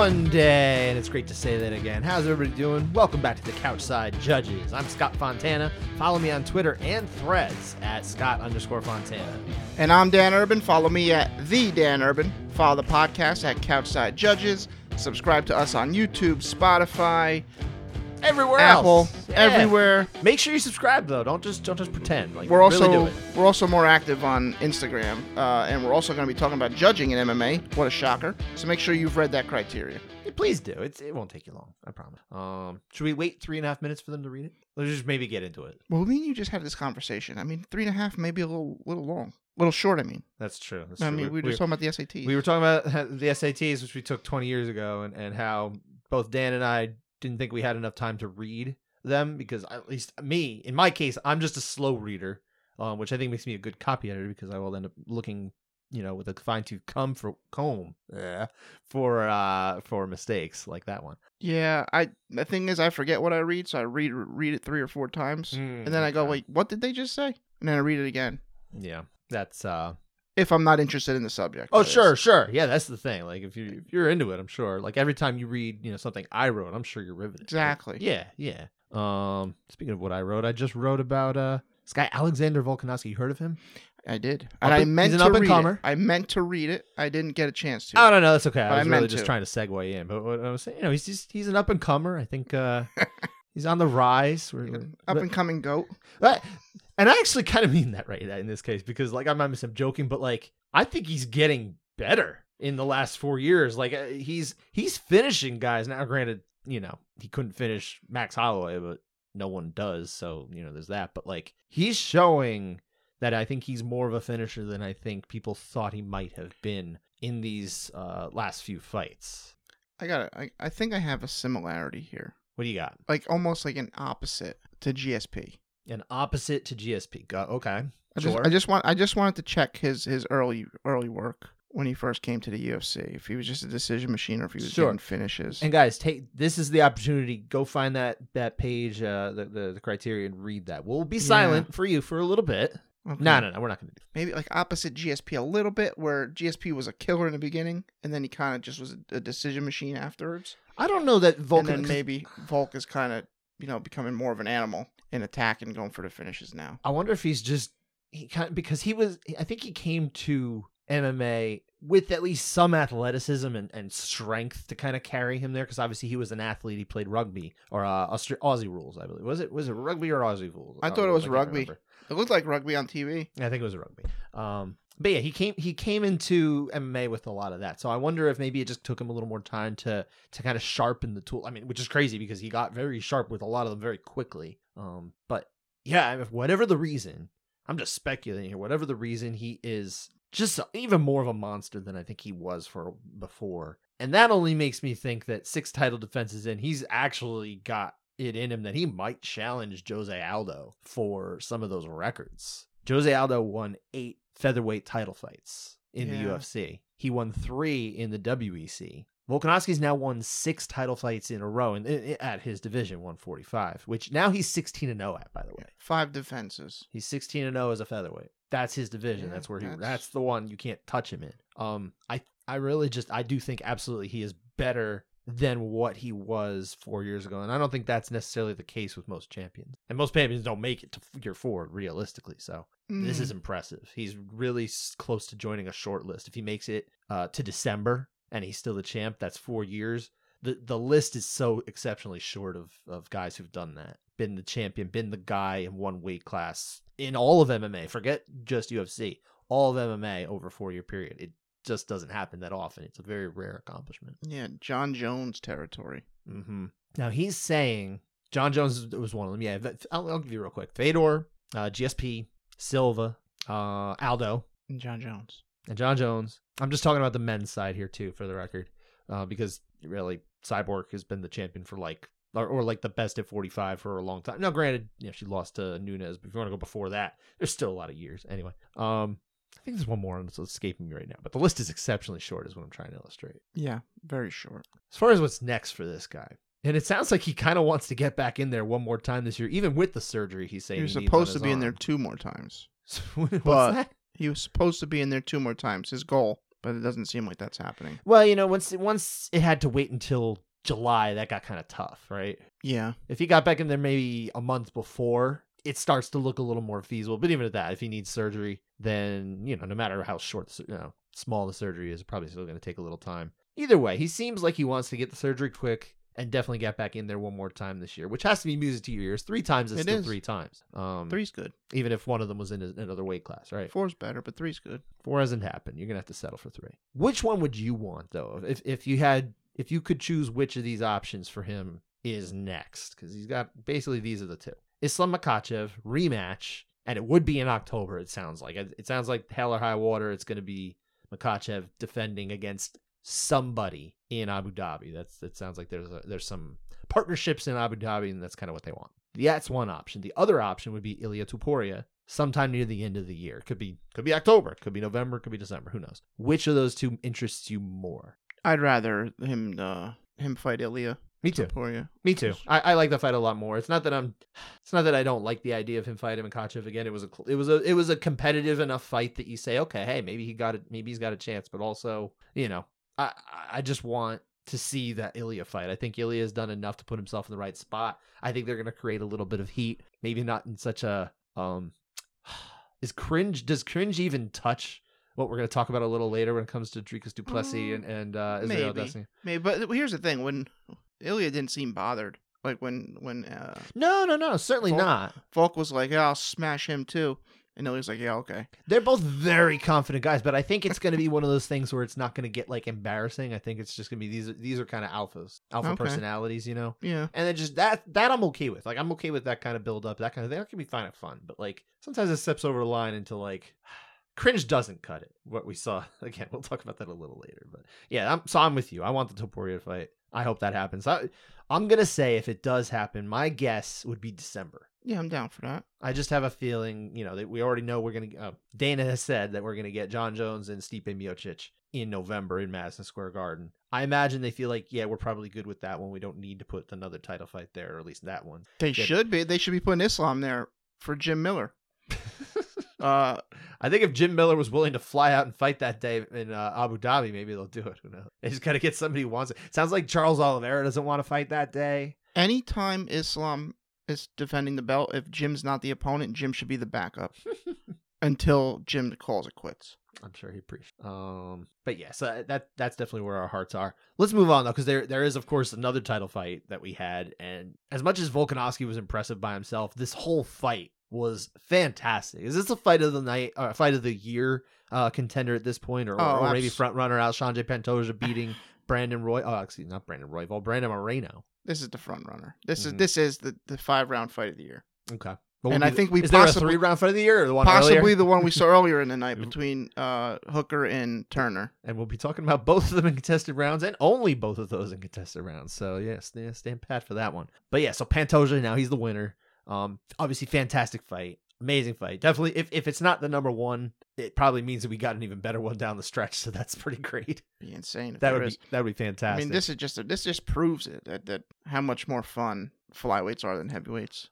Monday, and it's great to say that again. How's everybody doing? Welcome back to the Couchside Judges. I'm Scott Fontana. Follow me on Twitter and threads at Scott underscore Fontana. And I'm Dan Urban. Follow me at the Dan Urban. Follow the podcast at Couchside Judges. Subscribe to us on YouTube, Spotify, Everywhere Apple, else. Yeah. everywhere. Make sure you subscribe though. Don't just don't just pretend. Like We're really also do it. we're also more active on Instagram, uh, and we're also going to be talking about judging in MMA. What a shocker! So make sure you've read that criteria. Yeah, please do. It's it won't take you long. I promise. Um, should we wait three and a half minutes for them to read it? Let's just maybe get into it. Well, me and you just had this conversation. I mean, three and a half, maybe a little little long, little short. I mean, That's true. That's I true. mean, we were just talking about the SATs. We were talking about the SATs, which we took 20 years ago, and, and how both Dan and I didn't think we had enough time to read them because, at least me, in my case, I'm just a slow reader, um, which I think makes me a good copy editor because I will end up looking, you know, with a fine tooth comb for comb yeah, for uh for mistakes like that one. yeah, I the thing is, I forget what I read, so I read read it three or four times, and then I go, okay. wait, what did they just say? And then I read it again. yeah, that's uh if I'm not interested in the subject. Oh is. sure, sure. Yeah, that's the thing. Like if you if you're into it, I'm sure. Like every time you read, you know, something I wrote, I'm sure you're riveted. Exactly. Yeah, yeah. Um speaking of what I wrote, I just wrote about uh this guy Alexander Volkanovski. You heard of him? I did, Up and I and- meant he's an to up read comer. it. I meant to read it. I didn't get a chance to. Oh no, no, that's okay. I I was really just to. trying to segue in. But what I was saying, you know, he's just he's an up and comer. I think uh he's on the rise. We're, we're- Up and coming goat. But- and I actually kind of mean that right in this case because like I'm I'm joking, but like I think he's getting better in the last four years. Like uh, he's he's finishing guys now. Granted, you know he couldn't finish Max Holloway, but no one does. So you know there's that. But like he's showing that I think he's more of a finisher than I think people thought he might have been in these uh, last few fights. I got it. I, I think I have a similarity here, What do you got? like almost like an opposite to GSP. An opposite to GSP. Go, okay. I just, Sure. I just want, I just wanted to check his his early early work when he first came to the UFC. If he was just a decision machine or if he was Sure. getting finishes. And guys, take this is the opportunity. Go find that that page, uh, the, the the criteria, and read that. We'll be silent for you for a little bit. Okay. No, no, no, we're not going to do. maybe like opposite GSP a little bit, where GSP was a killer in the beginning, and then he kind of just was a, a decision machine afterwards. I don't know that and Vulcan. then maybe Volk is kind of you know becoming more of an animal in attack and going for the finishes now. I wonder if he's just he kind because he was. I think he came to MMA with at least some athleticism and, and strength to kind of carry him there. Because obviously he was an athlete. He played rugby or uh, Austra- Aussie rules, I believe. Was it was it rugby or Aussie rules? I Aussie thought it was rugby. It looked like rugby on TV. I think it was rugby. Um, but yeah, he came he came into MMA with a lot of that. So I wonder if maybe it just took him a little more time to to kind of sharpen the tool. I mean, which is crazy because he got very sharp with a lot of them very quickly. Um, but yeah, whatever the reason, I'm just speculating here. Whatever the reason, he is just even more of a monster than I think he was for before. And that only makes me think that six title defenses in, he's actually got it in him that he might challenge Jose Aldo for some of those records. Jose Aldo won eight featherweight title fights in the UFC. He won three in the WEC. Volkanovski's now won six title fights in a row in, in- at his division 145, which now he's 16 and 0 at, by the way. Five defenses. He's 16 and 0 as a featherweight. That's his division. Yeah, that's where he that's... that's- the one you can't touch him in. Um I I really just I do think absolutely he is better than what he was 4 years ago. And I don't think that's necessarily the case with most champions. And most champions don't make it to year 4 realistically. So, this Mm. is impressive. He's really close to joining a short list. If he makes it uh, to December and he's still the champ, that's 4 years. The the list is so exceptionally short of of guys who've done that. Been the champion, been the guy in one weight class in all of MMA. Forget just UFC. All of MMA over a 4-year period. It just doesn't happen that often. It's a very rare accomplishment. Yeah, Jon Jones territory. hmm Now he's saying Jon Jones was one of them. Yeah, I'll, I'll give you real quick. Fedor, uh, GSP, Silva, uh, Aldo, And Jon Jones. and Jon Jones. I'm just talking about the men's side here too, for the record, uh, because really Cyborg has been the champion for like or, or like the best at 45 for a long time. Now, granted, you know she lost to Nunes, but if you want to go before that, there's still a lot of years. Anyway, um, I think there's one more that's escaping me right now, but the list is exceptionally short, is what I'm trying to illustrate. Yeah, very short. As far as what's next for this guy, and it sounds like he kind of wants to get back in there one more time this year, even with the surgery. He's saying He was he supposed to be in there two more times. What's But- that? He was supposed to be in there two more times. His goal. but it doesn't seem like that's happening. Well, you know, once once it had to wait until July, that got kind of tough, right? Yeah. If he got back in there maybe a month before, it starts to look a little more feasible. But even at that, if he needs surgery, then you know, no matter how short, you know, small the surgery is, probably still going to take a little time. Either way, he seems like he wants to get the surgery quick and definitely get back in there one more time this year, which has to be music to your ears. Three times is It still is. three times. Um, Three's good. even if one of them was in another weight class, right? Four's better, but three's good. Four hasn't happened. You're gonna have to settle for three. Which one would you want though? If if you had if you could choose which of these options for him is next, because he's got basically these are the two: Islam Makhachev rematch, and it would be in October. It sounds like it, it sounds like hell or high water. It's gonna be Makhachev defending against somebody in Abu Dhabi. That's that sounds like there's a, there's some partnerships in Abu Dhabi, and that's kind of what they want. That's one option. The other option would be Ilya Topuria sometime near the end of the year. Could be could be October, could be November, could be December. Who knows? Which of those two interests you more? I'd rather him uh him fight Ilya. Me too. Topuria. Me too. I, I like the fight a lot more. It's not that I'm. It's not that I don't like the idea of him fighting Makhachev again. It was a. It was a. It was a competitive enough fight that you say, okay, hey, maybe he got it. Maybe he's got a chance. But also, you know, I. I- I just want to see that Ilya fight. I think Ilya has done enough to put himself in the right spot. I think they're going to create a little bit of heat. Maybe not in such a. Um, is cringe? Does cringe even touch? What we're going to talk about a little later when it comes to Dricus Duplessis Mm, and and uh, Israel maybe. Destiny. Maybe, but here's the thing: when Ilya didn't seem bothered, like when when uh, No, no, no, certainly Volk- not. Volk was like, "Yeah, I'll smash him too," and Ilya's like, "Yeah, okay." They're both very confident guys, but I think it's going to be one of those things where it's not going to get like embarrassing. I think it's just going to be these. These are kind of alphas, alpha Okay. personalities, you know. Yeah, And then just that that I'm okay with. Like I'm okay with that kind of build up, that kind of thing. That can be fine and fun, but like sometimes it steps over the line into like cringe doesn't cut it. What we saw again, we'll talk about that a little later. But yeah, I'm so I'm with you. I want the Topuria fight. I hope that happens. I, I'm gonna say if it does happen, my guess would be December. yeah, I'm down for that. I just have a feeling, you know, that we already know we're gonna. Uh, Dana has said that we're gonna get Jon Jones and Stipe Miocic in November in Madison Square Garden. I imagine they feel like, yeah, we're probably good with that one. We don't need to put another title fight there, or at least that one. They Good. should be. They should be putting Islam there for Jim Miller. Uh, I think if Jim Miller was willing to fly out and fight that day in uh, Abu Dhabi, maybe they'll do it. Who knows? They just got to get somebody who wants it. Sounds like Charles Oliveira doesn't want to fight that day. anytime Islam is defending the belt, if Jim's not the opponent, Jim should be the backup until Jim calls it quits. I'm sure he appreciates. Um, but yeah, so that that's definitely where our hearts are. Let's move on though, because there there is of course another title fight that we had, and as much as Volkanovski was impressive by himself, this whole fight was fantastic. Is this a fight of the night, or a fight of the year uh, contender at this point, or, Oh, or maybe front runner Alexandre Pantoja beating Brandon Roy? Oh, excuse me, not Brandon Roy, Royval, Brandon Moreno. This is the front runner. This is Mhm. this is the, the five round fight of the year. Okay, And I think we is possibly- three round fight of the year or the one Possibly earlier? the one we saw earlier in the night between uh, Hooker and Turner. and we'll be talking about both of them in contested rounds and only both of those in contested rounds. So yeah, stand, stand pat for that one. But yeah, so Pantoja now he's the winner. Um, obviously fantastic fight, amazing fight. Definitely, if if it's not the number one, it probably means that we got an even better one down the stretch. So that's pretty great. Be insane. That would is. be that would be fantastic. I mean, this is just this just proves it that, that how much more fun flyweights are than heavyweights.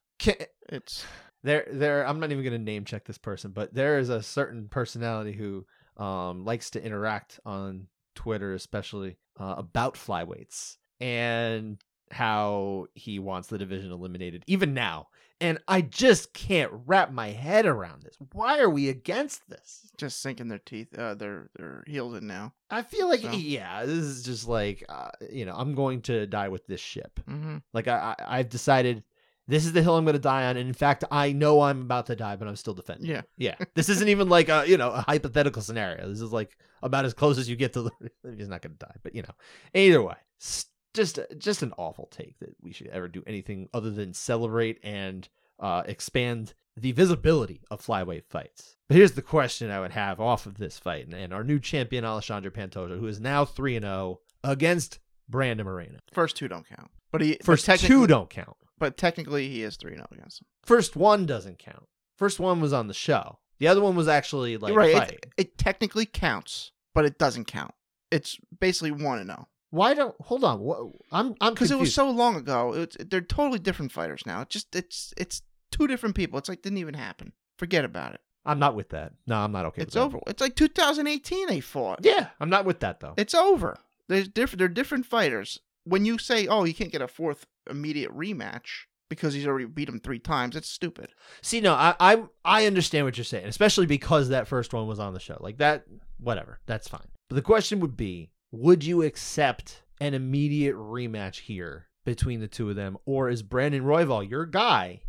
It's there there i'm not even going to name check this person but there is a certain personality who um likes to interact on twitter especially uh, about flyweights and how he wants the division eliminated even now and i just can't wrap my head around this why are we against this just sinking their teeth, uh, their their heels in now. i feel like So- yeah this is just like uh, you know i'm going to die with this ship Mm-hmm. like I, I i've decided this is the hill i'm going to die on and in fact i know i'm about to die but i'm still defending Yeah, yeah, this isn't even like a you know a hypothetical scenario. This is like about as close as you get to. The, he's not going to die, but you know, either way, s- just just an awful take that we should ever do anything other than celebrate and uh, expand the visibility of flyweight fights. But here's the question I would have off of this fight, and, and our new champion Alessandro Pantoja, who is now three and zero against Brandon Moreno. first two don't count, but he First technically- two don't count. but technically he is three zero against him. First one doesn't count. First one was on the show. The other one was actually like You're right. a fight. It, it technically counts, but it doesn't count. It's basically one and zero Why don't hold on? What, I'm I'm because it was so long ago. It's, they're totally different fighters now. It just it's it's two different people. It's like didn't even happen. Forget about it. I'm not with that. No, I'm not okay. It's with that. over. It's like 2018 they fought. Yeah, I'm not with that though. It's over. There's different. They're different fighters. When you say, "Oh, you can't get a fourth immediate rematch because he's already beat him three times," it's stupid. See, no, I, I I understand what you're saying, especially because that first one was on the show. Like that, whatever, that's fine. But the question would be, would you accept an immediate rematch here between the two of them, or is Brandon Royval your guy,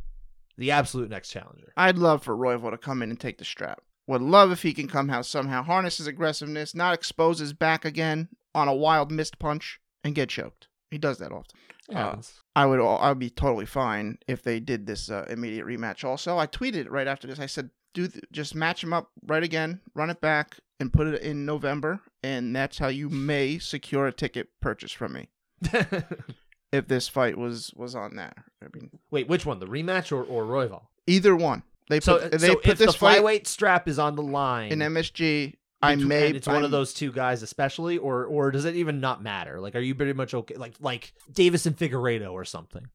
the absolute next challenger? I'd love for Royval to come in and take the strap. Would love if he can come out somehow harness his aggressiveness, not expose his back again on a wild missed punch, and get choked. He does that often. Uh. I would I would be totally fine if they did this uh, immediate rematch. Also, I tweeted right after this. I said, "Do just match them up right again, run it back, and put it in November, and that's how you may secure a ticket purchase from me if this fight was was on there. I mean, Wait, which one? The rematch or or Royval? either one. They So, put they so put if this the fight flyweight strap is on the line, in MSG. I may. it's one I'm- of those two guys, especially, or or does it even not matter? Like, are you pretty much okay? Like like Davis and Figueiredo or something?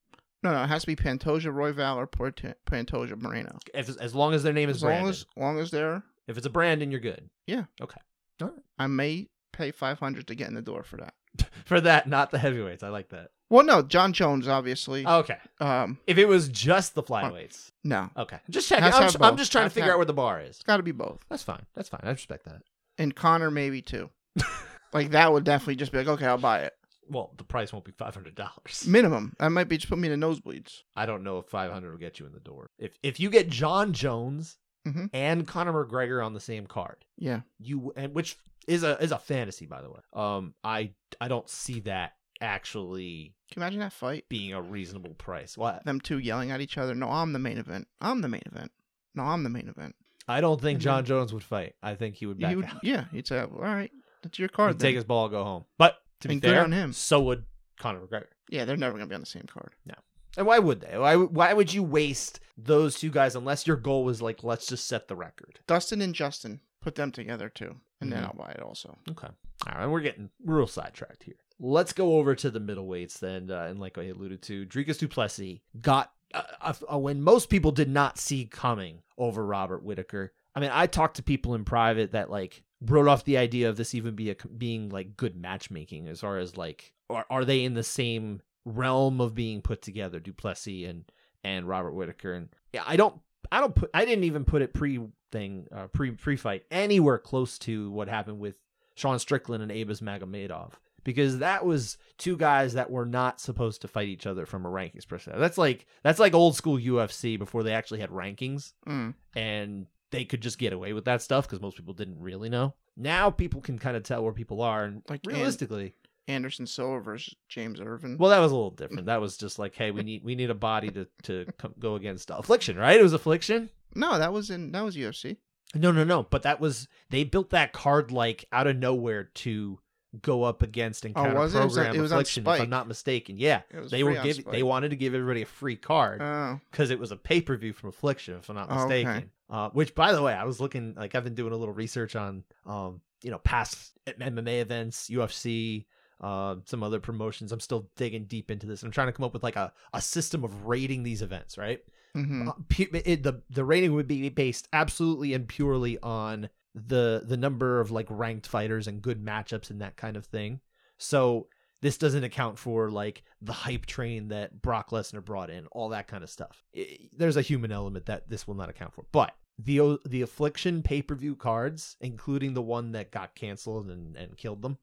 No, no, it has to be Pantoja Royval or Port- Pantoja Moreno. If, as long as their name is As long Brandon. as long as they're, if it's a Brandon, you're good. Yeah. Okay. All right. I may pay five hundred to get in the door for that. For that, not the heavyweights. I like that. Well, no, Jon Jones, obviously. Okay. Um, If it was just the flyweights. no, Okay. Just checking. I'm, have just, I'm just trying Has to to figure have- out where the bar is. it's got to be both. That's fine. That's fine. I respect that. And Conor maybe too. like that would definitely just be like, okay, I'll buy it. Well, the price won't be five hundred dollars. Minimum. I might be just put me in the nosebleeds. I don't know if five hundred will get you in the door. If if you get Jon Jones Mhm. and Conor McGregor on the same card, Yeah. you and which is a is a fantasy by the way. Um, I I don't see that actually Can you imagine that fight? being a reasonable price. What? Them two yelling at each other. No, I'm the main event. I'm the main event. No, I'm the main event. I don't think. Jon Jones would fight. I think he would back He would, out. yeah, he'd say, all right, that's your He'd card. take his ball, go home. But to be And fair, on him. so would Conor McGregor. Yeah, they're never gonna be on the same card. Yeah. And why would they? Why why would you waste those two guys unless your goal was like let's just set the record? Dustin and Justin, put them together too, and then Mhm. I'll buy it also. Okay. All right, we're getting real sidetracked here. Let's go over to the middleweights then, uh, and like I alluded to, Dricus Duplessis got a, a win most people did not see coming over Robert Whitaker. I mean, I talked to people in private that like wrote off the idea of this even be a, being like good matchmaking as far as like are, are they in the same realm of being put together, Duplessis and and Robert Whitaker, and yeah, I don't I don't put I didn't even put it pre thing uh, pre pre fight anywhere close to what happened with Sean Strickland and Abus Magomedov because that was two guys that were not supposed to fight each other from a rankings perspective. That's like that's like old school UFC before they actually had rankings Mm. and they could just get away with that stuff because most people didn't really know. Now people can kind of tell where people are and Like, and- realistically. Anderson Silva versus James Irvin. Well, that was a little different. That was just like, hey, we need we need a body to to come, go against affliction, right? It was affliction. no, that was in that was UFC. No, no, no. But that was they built that card like out of nowhere to go up against and Oh, counter was it? It was on- program it was on affliction. If I'm not mistaken, yeah, they were give, they wanted to give everybody a free card Oh, because it was a pay per view from Affliction, if I'm not Oh, okay. mistaken. Uh, which, by the way, I was looking like I've been doing a little research on, um, you know, past MMA events, UFC, uh, some other promotions. I'm still digging deep into this. I'm trying to come up with like a, a system of rating these events, right? hmm Uh, pu- it, the the rating would be based absolutely and purely on the the number of like ranked fighters and good matchups and that kind of thing. So this doesn't account for like the hype train that Brock Lesnar brought in, all that kind of stuff. I- there's a human element that this will not account for. But the the affliction pay per view cards, including the one that got canceled and and killed them,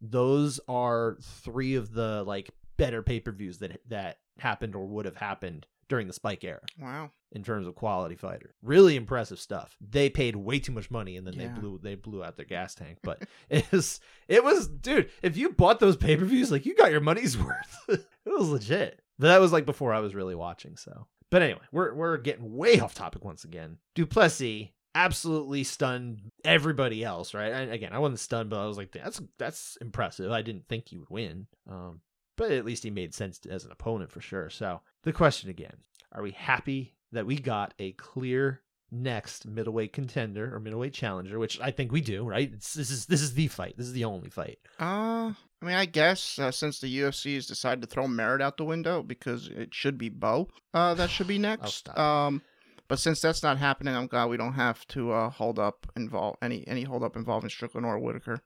those are three of the like better pay per views that that happened or would have happened during the Spike era wow. in terms of quality fighter. Really impressive stuff. They paid way too much money and then Yeah. they blew they blew out their gas tank. But it was it was dude, if you bought those pay-per-views, like you got your money's worth. it was legit. But that was like before I was really watching, so. But anyway, we're we're getting way off topic once again. Duplessis absolutely stunned everybody else, right? And again, I wasn't stunned, but I was like, that's that's impressive. I didn't think he would win. Um, but at least he made sense as an opponent for sure. So the question again: Are we happy that we got a clear next middleweight contender or middleweight challenger? Which I think we do, right? It's, this is this is the fight. This is the only fight. Uh, I mean, I guess uh, since the UFC has decided to throw merit out the window because it should be Bo, uh, that should be next. Um, But since that's not happening, I'm glad we don't have to uh, hold up involve any any hold up involving Strickland or Whitaker.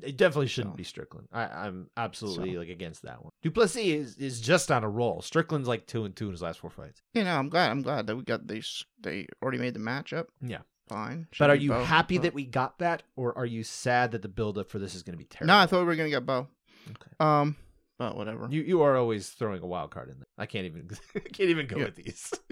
It definitely shouldn't So- be Strickland. I, I'm absolutely So- like against that one. Duplessis is, is just on a roll. Strickland's like two and two in his last four fights. You know, I'm glad. I'm glad that we got these. They already made the matchup. Yeah. Fine. But are you Bo, happy but- that we got that, or are you sad that the buildup for this is going to be terrible? No, I thought we were gonna get Bo. Okay. Um, but whatever. You you are always throwing a wild card in there. I can't even can't even go Yeah. with these.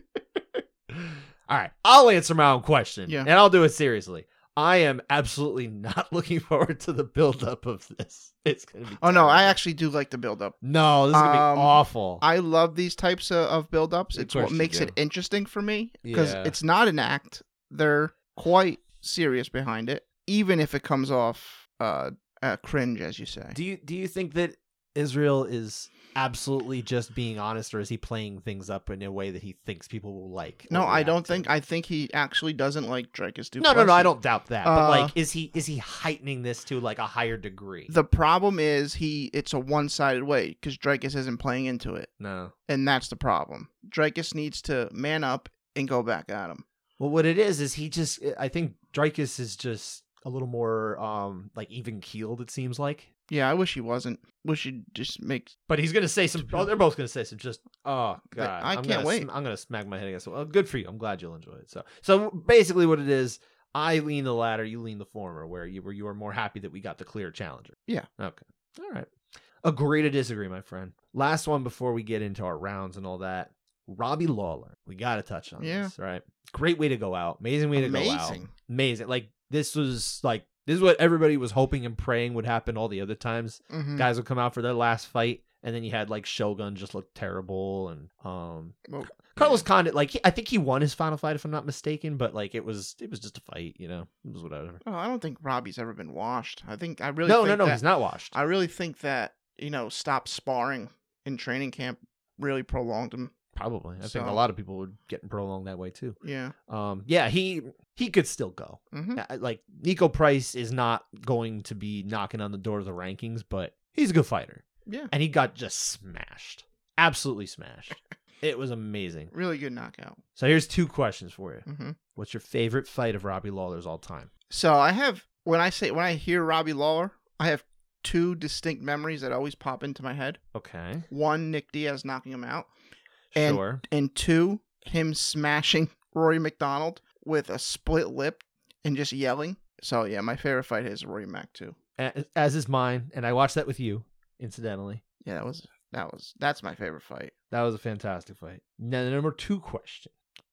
All right, I'll answer my own question, Yeah. and I'll do it seriously. I am absolutely not looking forward to the buildup of this. It's gonna be. oh no, I actually do like the buildup. no, this is gonna Um, be awful. I love these types of, of build ups. It's what makes do. it interesting for me because Yeah. it's not an act. They're quite serious behind it, even if it comes off uh, uh cringe, as you say. do you do you think that Israel is absolutely just being honest, or is he playing things up in a way that he thinks people will like? no, I don't to? think. I think he actually doesn't like Dricus Duplessis. No, no, no. I don't doubt that. but Uh, like, is he is he heightening this to like a higher degree? The problem is he. It's a one sided way because Dricus isn't playing into it, no. and that's the problem. Dricus needs to man up and go back at him. Well, what it is is he just. I think Dricus is just a little more um like even keeled. It seems like. Yeah, I wish he wasn't. Wish he'd just make. But he's gonna say some. Oh, they're both gonna say some. Just oh god, I I'm can't gonna, wait. I'm gonna smack my head against. it. Well, good for you. I'm glad you'll enjoy it. So, so basically, what it is, I lean the latter, you lean the former, where you where you are more happy that we got the clear challenger. Yeah. Okay. All right. Agree to disagree, my friend. Last one before we get into our rounds and all that. Robbie Lawler. We got to touch on Yeah. this, right? Great way to go out. Amazing way to go out. Amazing. Amazing. Like this was like this is what everybody was hoping and praying would happen all the other times Mhm. guys would come out for their last fight and then you had like shogun just look terrible and um Well, carlos condit like he, i think he won his final fight if i'm not mistaken but like it was it was just a fight you know it was whatever Oh, I don't think Robbie's ever been washed. I think I really no no no that, he's not washed I really think that you know stop sparring in training camp really prolonged him. probably i think a lot of people would get prolonged that way too Yeah. um yeah he he could still go hmm like nico price is not going to be knocking on the door of the rankings but he's a good fighter Yeah. and he got just smashed absolutely smashed it was amazing Really good knockout. so here's two questions for you hmm What's your favorite fight of Robbie Lawler's all time? So I have when I say when I hear Robbie Lawler, I have two distinct memories that always pop into my head. Okay. One, Nick Diaz knocking him out, And- sure. and two, him smashing Rory MacDonald with a split lip and just yelling. So yeah, my favorite fight is Rory Mac too. As is mine, and I watched that with you, incidentally. Yeah, that was that was that's my favorite fight. That was a fantastic fight. Now, the number two question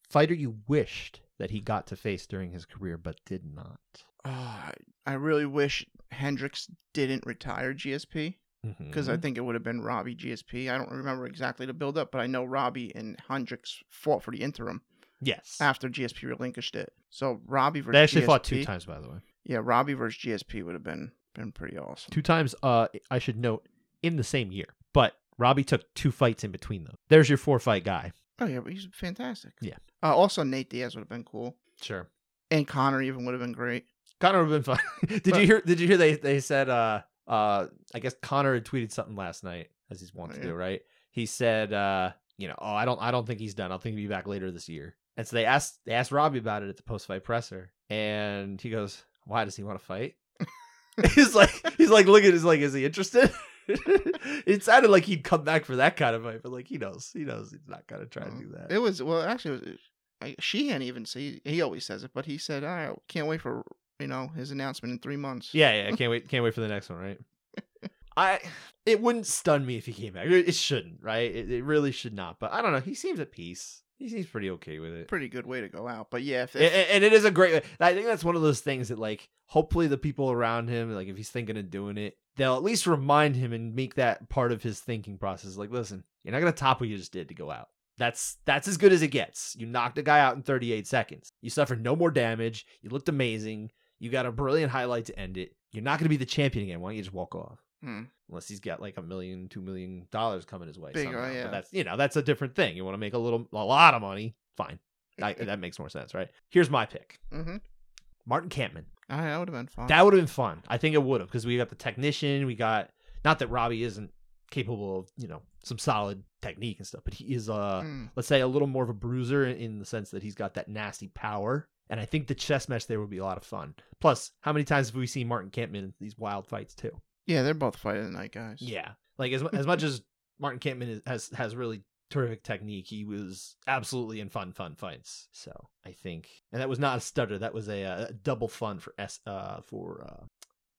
fighter you wished that he got to face during his career but did not. Oh, I- I really wish Hendricks didn't retire GSP because I Mhm. think it would have been Robbie GSP. I don't remember exactly the build up, but I know Robbie and Hendricks fought for the interim yes. after GSP relinquished it. So Robbie versus They actually GSP, fought two times, by the way. Yeah, Robbie versus GSP would have been been pretty awesome. Two times, uh, I should note, in the same year. But Robbie took two fights in between them. There's your four fight guy. Oh yeah, but he's fantastic. Yeah. Uh, also, Nate Diaz would have been cool, Sure. and Conor even would have been great. Conor would have been fun. did But- you hear? Did you hear? They they said. Uh, uh, I guess Conor had tweeted something last night, as he's wont to do. Right? He said, uh, you know, oh, I don't, I don't think he's done. I think he'll be back later this year. And so they asked, they asked Robbie about it at the post fight presser, and he goes, "Why does he want to fight?" he's like, he's like, look at, his like, is he interested? it sounded like he'd come back for that kind of fight, but like he knows, he knows he's not gonna try to mm-hmm. do that. It was well, actually, it Sheehan even see he always says it, but he said, "I can't wait for you know his announcement in three months." Yeah, yeah. I can't wait. Can't wait for the next one. Right. I. It wouldn't stun me if he came back. It it shouldn't. Right. It, it really should not. But I don't know. He seems at peace. He seems pretty okay with it. pretty good way to go out. But yeah, if, And, and it is a great. I think that's one of those things that like. Hopefully, the people around him, like if he's thinking of doing it, they'll at least remind him and make that part of his thinking process. Like, listen, you're not gonna top what you just did to go out. That's that's as good as it gets. You knocked a guy out in 38 seconds. You suffered no more damage. You looked amazing. You got a brilliant highlight to end it. You're not going to be the champion again. Why don't you just walk off? Hmm. Unless he's got like a million, two million dollars coming his way. Big, somehow. uh, But yeah. that's you know that's a different thing. You want to make a little, a lot of money. Fine, I, that makes more sense, right? Here's my pick: mm-hmm. Martin Kampmann. Ah, that would have been fun. That would have been fun. I think it would have because we got the technician. We got not that Robbie isn't capable of you know some solid technique and stuff. But he is uh Mm. let's say a little more of a bruiser in, in the sense that he's got that nasty power. And I think the chess match there would be a lot of fun. Plus, how many times have we seen Martin Kampmann in these wild fights too? Yeah, they're both fight of the night guys. Yeah, like as as much as Martin Kampmann is, has has really terrific technique, he was absolutely in fun fun fights. So I think, and that was not a stutter. That was a, uh double fun for s uh for uh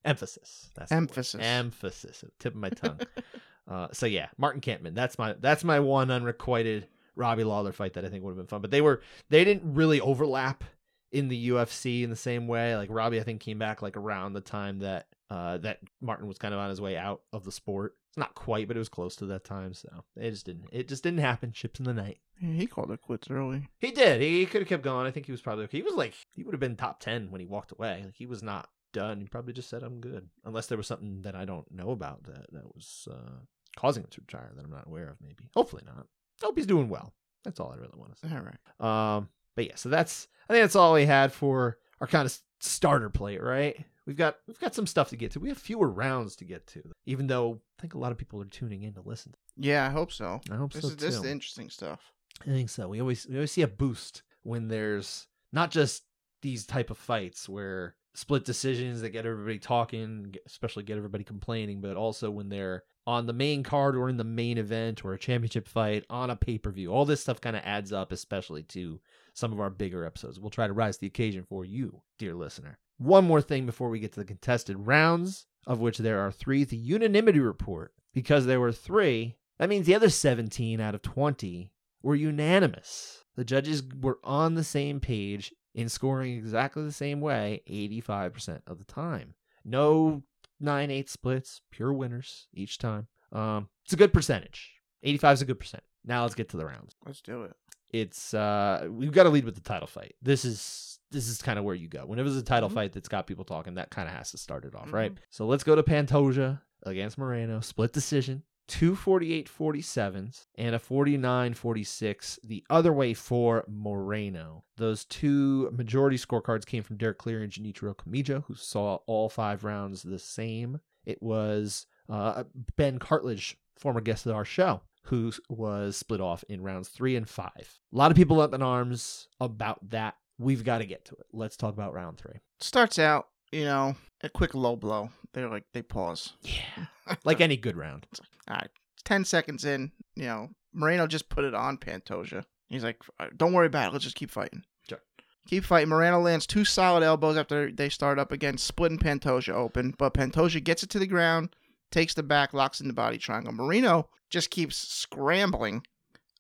emphasis. That's. Emphasis. Emphasis. Tip of my tongue. uh, so yeah, Martin Kampmann. That's my that's my one unrequited Robbie Lawler fight that I think would have been fun. But they were they didn't really overlap in the UFC in the same way. Like Robbie, I think came back like around the time that uh that Martin was kind of on his way out of the sport. It's not quite, but it was close to that time. So it just didn't it just didn't happen. Ships in the night. Yeah, he called it quits early. He did. He could have kept going. I think he was probably okay. He was like he would have been top ten when he walked away. Like he was not done. He probably just said I'm good. Unless there was something that I don't know about that that was uh causing him to retire that I'm not aware of. Maybe. Hopefully not. Hope he's doing well. That's all I really want to say. All right. Um, but yeah, so that's I think that's all we had for our kind of starter plate, right? We've got we've got some stuff to get to. We have fewer rounds to get to, even though I think a lot of people are tuning in to listen. Yeah, I hope so. I hope This so is this is too. interesting stuff. I think so. We always we always see a boost when there's not just these type of fights where split decisions that get everybody talking, especially get everybody complaining, but also when they're on the main card or in the main event or a championship fight on a pay-per-view. All this stuff kind of adds up especially to some of our bigger episodes. We'll try to rise to the occasion for you, dear listener. One more thing before we get to the contested rounds, of which there are 3, the unanimity report. Because there were 3, that means the other 17 out of 20 were unanimous. The judges were on the same page in scoring exactly the same way 85% of the time. No 9 8 splits, pure winners each time. Um, it's a good percentage. 85 is a good percent. Now let's get to the rounds. Let's do it. It's uh we've got to lead with the title fight. This is this is kind of where you go. Whenever there's a title Mhm. fight that's got people talking, that kind of has to start it off, Mhm. right? So let's go to Pantoja against Moreno, split decision. 248 47s and a 49 46 the other way for Moreno. Those two majority scorecards came from Derek Cleary and Junichiro Kamijo, who saw all five rounds the same. It was uh, Ben Cartledge, former guest of our show, who was split off in rounds three and five. A lot of people up in arms about that. We've got to get to it. Let's talk about round three. Starts out, you know, a quick low blow. They're like they pause. Yeah. Like any good round. All right, ten seconds in, you know, Moreno just put it on Pantoja. He's like, uh, "Don't worry about it. Let's just keep fighting." Sure. Keep fighting. Moreno lands two solid elbows after they start up again, splitting Pantoja open. But Pantoja gets it to the ground, takes the back, locks in the body triangle. Moreno just keeps scrambling,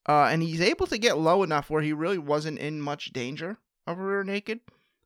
uh, and he's able to get low enough where he really wasn't in much danger of rear naked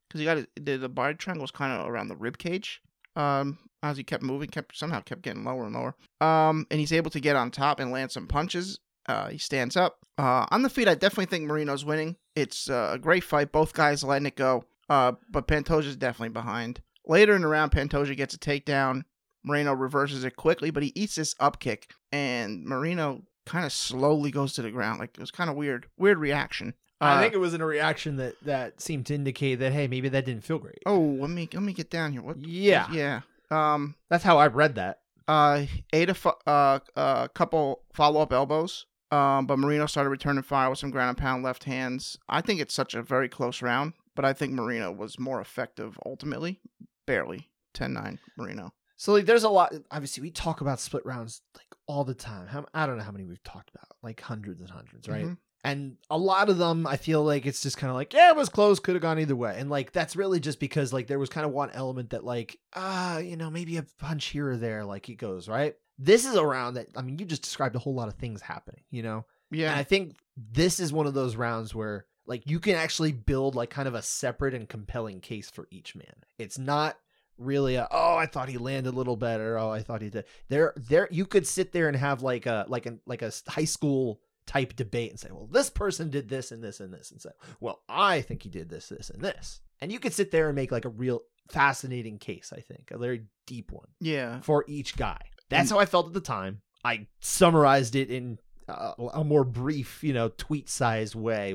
because he got his, the, the body triangle was kind of around the rib cage. Um, as he kept moving, kept somehow kept getting lower and lower. Um, and he's able to get on top and land some punches. Uh, he stands up. Uh, on the feet, I definitely think Moreno's winning. It's uh, a great fight. Both guys letting it go. Uh, but Pantoja's definitely behind. Later in the round, Pantoja gets a takedown. Moreno reverses it quickly, but he eats this up kick, and Moreno kind of slowly goes to the ground. Like it was kind of weird, weird reaction. I Uh, think it was in a reaction that that seemed to indicate that hey, maybe that didn't feel great. Oh, let me let me get down here. What? Yeah. Yeah. Um. That's how I read that. Uh. Ate a fu- uh a couple follow up elbows. Um. But Moreno started returning fire with some ground and pound left hands. I think it's such a very close round, but I think Moreno was more effective ultimately. Barely 10-9 Moreno. So like, there's a lot. Obviously, we talk about split rounds like all the time. How, I don't know how many we've talked about, like hundreds and hundreds, right? Mhm. And a lot of them, I feel like it's just kind of like, yeah, it was close, could have gone either way. And like that's really just because like there was kind of one element that like, ah, you know, maybe a punch here or there, like it goes right. This is a round that I mean, you just described a whole lot of things happening, you know. Yeah. And. I think this is one of those rounds where like you can actually build like kind of a separate and compelling case for each man. It's not really a oh I thought he landed a little better. Oh I thought he did. There there you could sit there and have like a like a like a high school type debate and say, well, this person did this and this and this and say, well, I think he did this, this, and this. And you could sit there and make like a real fascinating case, I think, a very deep one yeah. for each guy. That's how I felt at the time. I summarized it in uh, a more brief, you know, tweet sized way,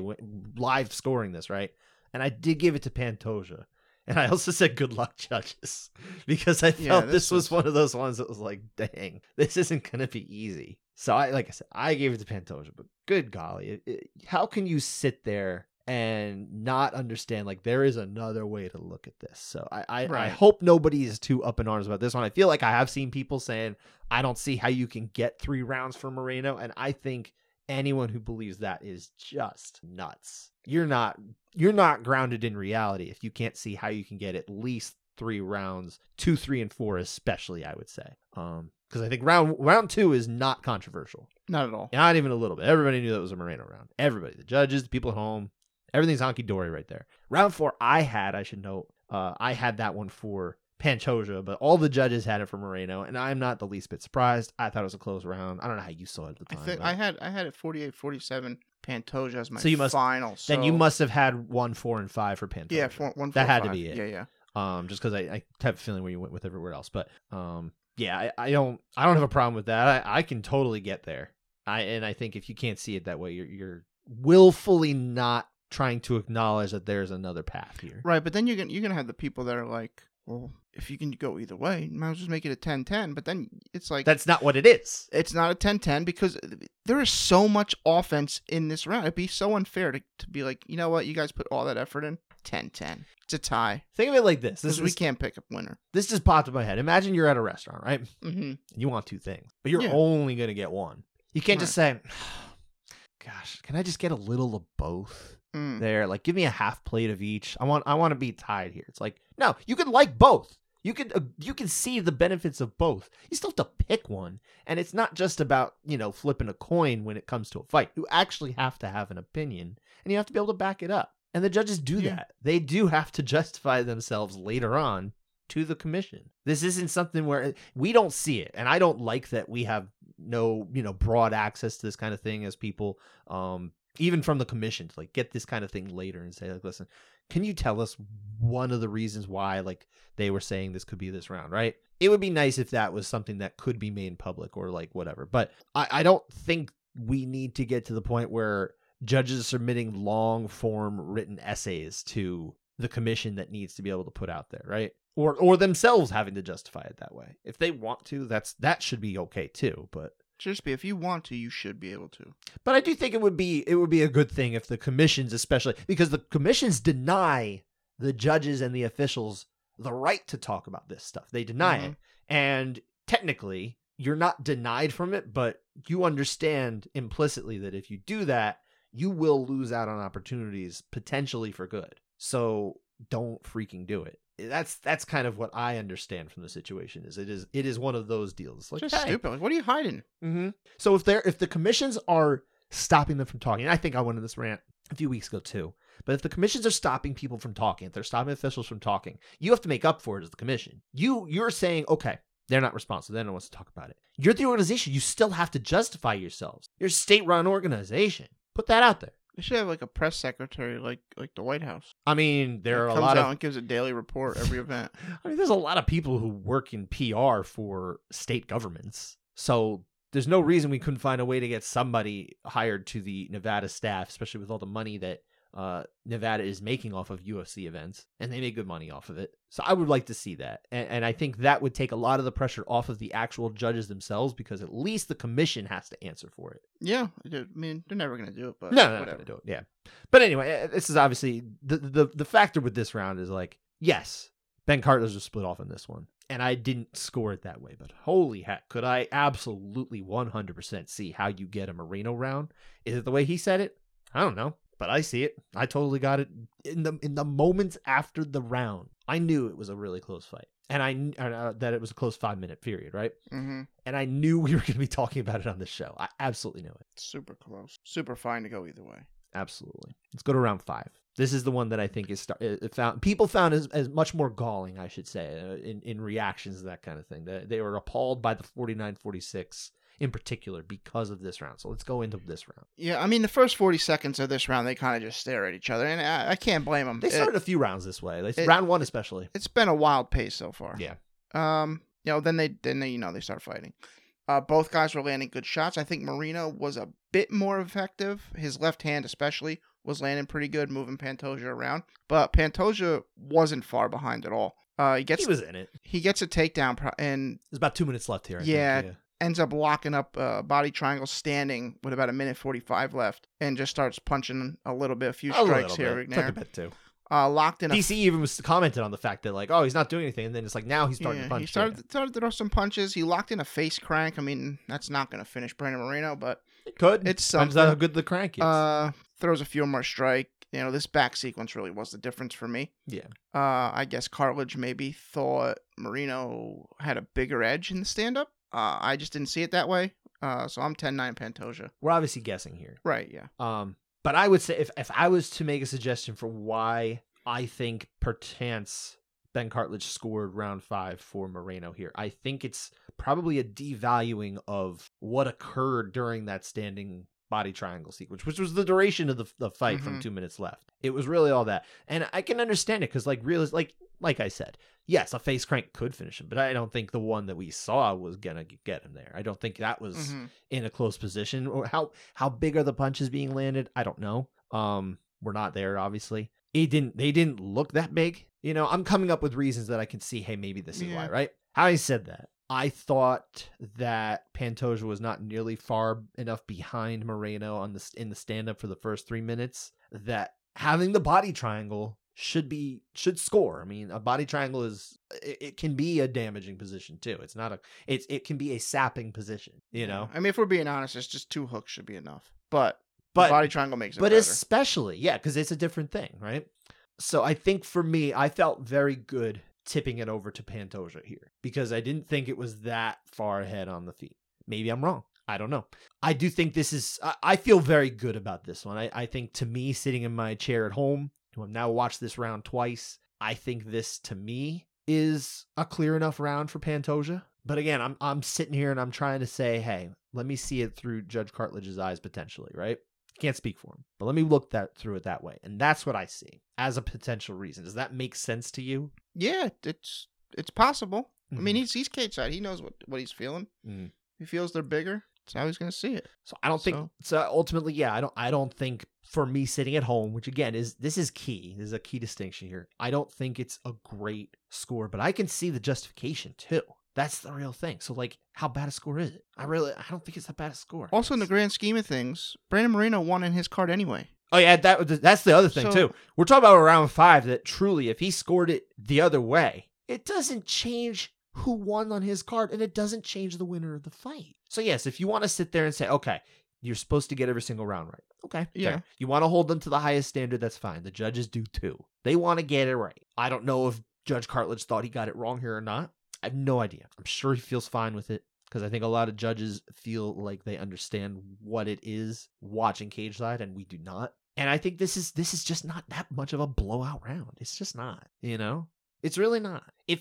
live scoring this, right? And I did give it to Pantoja. And I also said good luck, judges, because I Yeah, felt this, this was one of those ones that was like, dang, this isn't going to be easy. So I, like I said, I gave it to Pantoja, but good golly, it, it- how can you sit there and not understand like there is another way to look at this? So I, I, I hope nobody is too up in arms about this one. I feel like I have seen people saying I don't see how you can get three rounds for Moreno, and I think anyone who believes that is just nuts. You're not you're not grounded in reality if you can't see how you can get at least three rounds, two, three, and four, especially. I would say, um, because I think round round two is not controversial, Not at all. not even a little bit. Everybody knew that was a Moreno round. Everybody, the judges, the people at home, everything's honky dory right there. Round four, I had, I should note, uh, I had that one for Pantoja, but all the judges had it for Moreno, and I'm not the least bit surprised. I thought it was a close round. I don't know how you saw it at the I time. think but- I had I had it 48-47 Pantoja as my So you must- final. then you must have had one, four, and five for Pantoja. yeah four, one That four, had to be it. Yeah, yeah. um, just because I, I have a feeling where you went with everywhere else. But um, yeah, I, I don't I don't have a problem with that. I, I can totally get there. I and I think if you can't see it that way, you're you're willfully not trying to acknowledge that there's another path here. Right, but then you're gonna you're gonna have the people that are like, well, if you can go either way, might as well just make it a 10-10. But then it's like That's not what it is. it's not a 10-10 because there is so much offense in this round. It'd be so unfair to, to be like, you know what, you guys put all that effort in, 10-10. It's a tie Think of it like this. This we can't pick a winner. this just popped in my head. Imagine you're at a restaurant, right? Mm-hmm. You want two things, but you're Yeah. only gonna get one. You can't just say, "Gosh, can I just get a little of both?" Mm. there like give me a half plate of each. I want i want to be tied here. It's like no you can like both. You can uh, you can see the benefits of both. You still have to pick one. And it's not just about you know flipping a coin when it comes to a fight. You actually have to have an opinion and you have to be able to back it up. And the judges do Yeah. that. They do have to justify themselves later on to the commission. This isn't something where we don't see it. And i don't like that we have no you know broad access to this kind of thing as people um even from the commission to like get this kind of thing later and say like listen can you tell us one of the reasons why like they were saying this could be this round right? It would be nice if that was something that could be made public or like whatever but i, I don't think we need to get to the point where judges are submitting long form written essays to the commission that needs to be able to put out there right? Or or themselves having to justify it that way. If they want to that's that should be okay too but Just be if you want to, you should be able to. but I do think it would be it would be a good thing if the commissions, especially because the commissions deny the judges and the officials the right to talk about this stuff. They deny it, mm-hmm. and technically, you're not denied from it, but you understand implicitly that if you do that, you will lose out on opportunities potentially for good. So don't freaking do it. That's that's kind of what I understand from the situation. Is it is it is one of those deals like Just hey, stupid. Like, what are you hiding? Mm-hmm. So if they're if the commissions are stopping them from talking, and I think I went in this rant a few weeks ago too. But if the commissions are stopping people from talking, if they're stopping officials from talking, you have to make up for it as the commission. You you're saying okay, they're not responsive. They don't want to talk about it. You're the organization. You still have to justify yourselves. You're a state-run organization. Put that out there. They should have like a press secretary, like like the White House. I mean, there are a comes lot out of and gives a daily report every event. I mean, there's a lot of people who work in PR for state governments. So there's no reason we couldn't find a way to get somebody hired to the Nevada staff, especially with all the money that uh, Nevada is making off of UFC events, and they make good money off of it. So I would like to see that, and, and I think that would take a lot of the pressure off of the actual judges themselves because at least the commission has to answer for it. Yeah, I mean they're never gonna do it, but No, no, whatever. do it. Yeah, but anyway, uh, this is obviously the the the factor with this round is like, yes, Ben Cartledge's was split off in this one, and I didn't score it that way. But holy heck, could I absolutely one hundred percent see how you get a Moreno round? Is it the way he said it? I don't know, but I see it. I totally got it in the in the moments after the round. I knew it was a really close fight, and I uh, that it was a close five minute period, right? Mm-hmm. And I knew we were going to be talking about it on the show. I absolutely knew it. Super close. Super fine to go either way. Absolutely. Let's go to round five. This is the one that I think is start, it found people found as, as much more galling, I should say, uh, in in reactions to that kind of thing. They, they were appalled by the 49-46 in particular because of this round. So let's go into this round. Yeah, I mean the first forty seconds of this round, they kind of just stare at each other, and I, I can't blame them. They started a few rounds this way. They, it- round one especially. it's been a wild pace so far. Yeah. Um, you know, then they then they you know they start fighting. Uh, both guys were landing good shots. I think Moreno was a bit more effective. His left hand, especially, was landing pretty good, moving Pantoja around. But Pantoja wasn't far behind at all. Uh, he gets He was in it. he gets a takedown pro- and There's about two minutes left here. Yeah, think, ends up locking up a body triangle standing with about a minute 45 left and just starts punching a little bit, a few A strikes here bit. and Took a bit too. Uh, locked in a DC even was commented on the fact that like, oh, he's not doing anything, and then it's like now he's starting Yeah, to punch. He started, yeah. started to throw some punches. He locked in a face crank. I mean, that's not going to finish Brandon Moreno, but It could. It's Depends something. how good the crank is. uh, throws a few more strike. You know, this back sequence really was the difference for me. yeah. Uh, I guess Cartledge maybe thought Moreno had a bigger edge in the stand up. Uh, I just didn't see it that way. Uh, so I'm 10 9 Pantoja. We're obviously guessing here. Right, yeah. Um, but I would say if if I was to make a suggestion for why I think perchance Ben Cartledge scored round five for Moreno here, I think it's probably a devaluing of what occurred during that standing body triangle sequence, which was the duration of the, the fight from Mhm. two minutes left. It was really all that, and I can understand it because like real like like I said, yes, a face crank could finish him, but I don't think the one that we saw was gonna get him there. I don't think that was Mhm. in a close position or how how big are the punches being landed i don't know um we're not there obviously it didn't they didn't look that big you know i'm coming up with reasons that i can see hey maybe this is why right? How having said that i thought that pantoja was not nearly far enough behind moreno on the in the stand up for the first three minutes that having the body triangle should be should score. I mean a body triangle is it, it can be a damaging position too. It's not a it's it can be a sapping position you know? I mean, if we're being honest, it's just two hooks should be enough. But, but body triangle makes it but better. especially yeah because it's a different thing right? So i think for me i felt very good tipping it over to pantoja here because i didn't think it was that far ahead on the feet. Maybe i'm wrong. I don't know. I do think this is i, I feel very good about this one. I, I think to me sitting in my chair at home who have now watched this round twice i think this to me is a clear enough round for pantoja but again i'm i'm sitting here and i'm trying to say hey let me see it through judge cartledge's eyes potentially right can't speak for him, but let me look that through it that way, and that's what I see as a potential reason. Does that make sense to you? yeah, it's it's possible. I mean, Mhm. he's he's cage side. He knows what, what he's feeling. Mhm. He feels they're bigger. That's how he's going to see it. So I don't think So- so. Ultimately, yeah, I don't. I don't think for me sitting at home, which again is this is key. This is a key distinction here. I don't think it's a great score, but I can see the justification too. That's the real thing. So like, how bad a score is it? I really, I don't think it's that bad a score. Also, in the grand scheme of things, Brandon Moreno won in his card anyway. Oh yeah, that that's the other thing So- too. We're talking about a round five. That truly, if he scored it the other way, it doesn't change who won on his card, and it doesn't change the winner of the fight. So yes, if you want to sit there and say, okay, you're supposed to get every single round right. Okay, Yeah. fair. You want to hold them to the highest standard. That's fine. The judges do too. They want to get it right. I don't know if Judge Cartledge thought he got it wrong here or not. I have no idea. I'm sure he feels fine with it because I think a lot of judges feel like they understand what it is watching cage side, and we do not. And I think this is this is just not that much of a blowout round. It's just not. You know, it's really not. If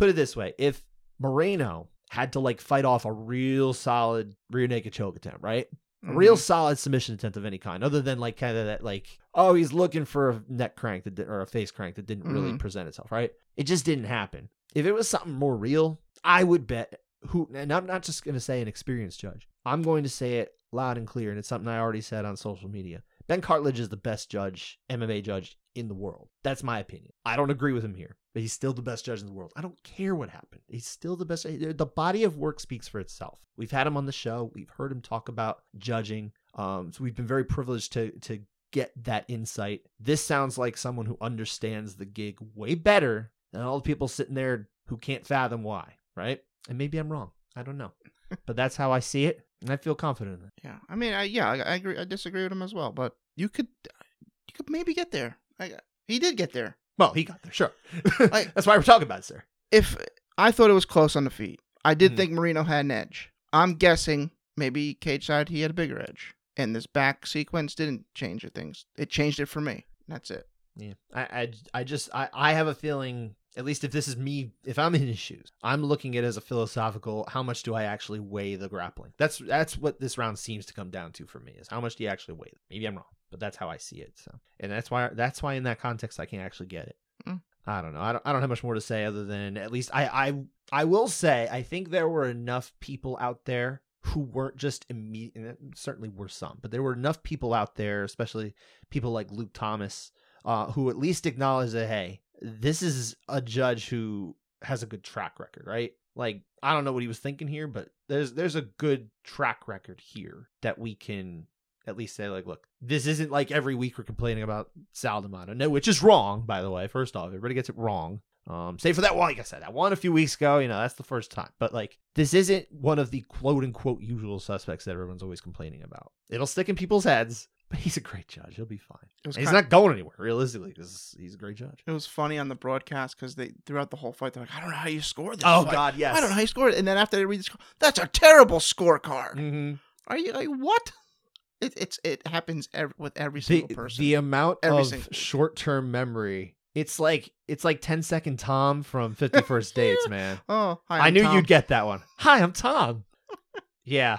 put it this way, if Moreno had to like fight off a real solid rear naked choke attempt, right? A real solid submission attempt of any kind, other than like kind of that, like, oh, he's looking for a neck crank that or a face crank that didn't really Mhm. present itself, right? It just didn't happen. If it was something more real, I would bet who, and I'm not just going to say an experienced judge. I'm going to say it loud and clear, and it's something I already said on social media. Ben Cartledge is the best judge, MMA judge in the world. That's my opinion. I don't agree with him here, but he's still the best judge in the world. I don't care what happened. He's still the best. The body of work speaks for itself. We've had him on the show. We've heard him talk about judging. Um, so we've been very privileged to to get that insight. This sounds like someone who understands the gig way better than all the people sitting there who can't fathom why, right? And maybe I'm wrong. I don't know. but that's how I see it, and I feel confident in it. Yeah, I mean, I, yeah, I, I agree. I disagree with him as well, but you could, you could maybe get there. I, he did get there. Well, he got there, sure. Like- that's why we're talking about it, sir. If I thought it was close on the feet, I did Mhm. think Moreno had an edge. I'm guessing maybe cage side he had a bigger edge, and this back sequence didn't change the things. It changed it for me. That's it. Yeah, I, I, I just, I, I have a feeling. At least if this is me, if I'm in his shoes, I'm looking at it as a philosophical. How much do I actually weigh the grappling? That's that's what this round seems to come down to for me. Is how much do you actually weigh? Maybe I'm wrong, but that's how I see it. So, and that's why that's why in that context I can't actually get it. Mm. I don't know. I don't, I don't have much more to say other than at least I, I I will say I think there were enough people out there who weren't just immediate. Certainly were some, but there were enough people out there, especially people like Luke Thomas, uh, who at least acknowledged that hey, this is a judge who has a good track record, right? Like I don't know what he was thinking here, but there's there's a good track record here that we can at least say like, look, this isn't like every week we're complaining about Sal D'Amato, no, which is wrong, by the way. First off, everybody gets it wrong. Um, save for that one, like I said, that one a few weeks ago, you know, that's the first time. But like, this isn't one of the quote unquote usual suspects that everyone's always complaining about. It'll stick in people's heads, but he's a great judge. He'll be fine. It was And he's not going anywhere, realistically, because he's a great judge. It was funny on the broadcast because they throughout the whole fight they're like, I don't know how you scored this. Oh fight. God, yes. I don't know how you scored it. And then after they read the score, that's a terrible scorecard. hmm Are you like what? It it's it happens ev with every The, single person. the amount Every of short term memory. It's like it's like 10 second Tom from 50 First Dates, man. oh, hi, I knew Tom. you'd get that one. Hi, I'm Tom. yeah.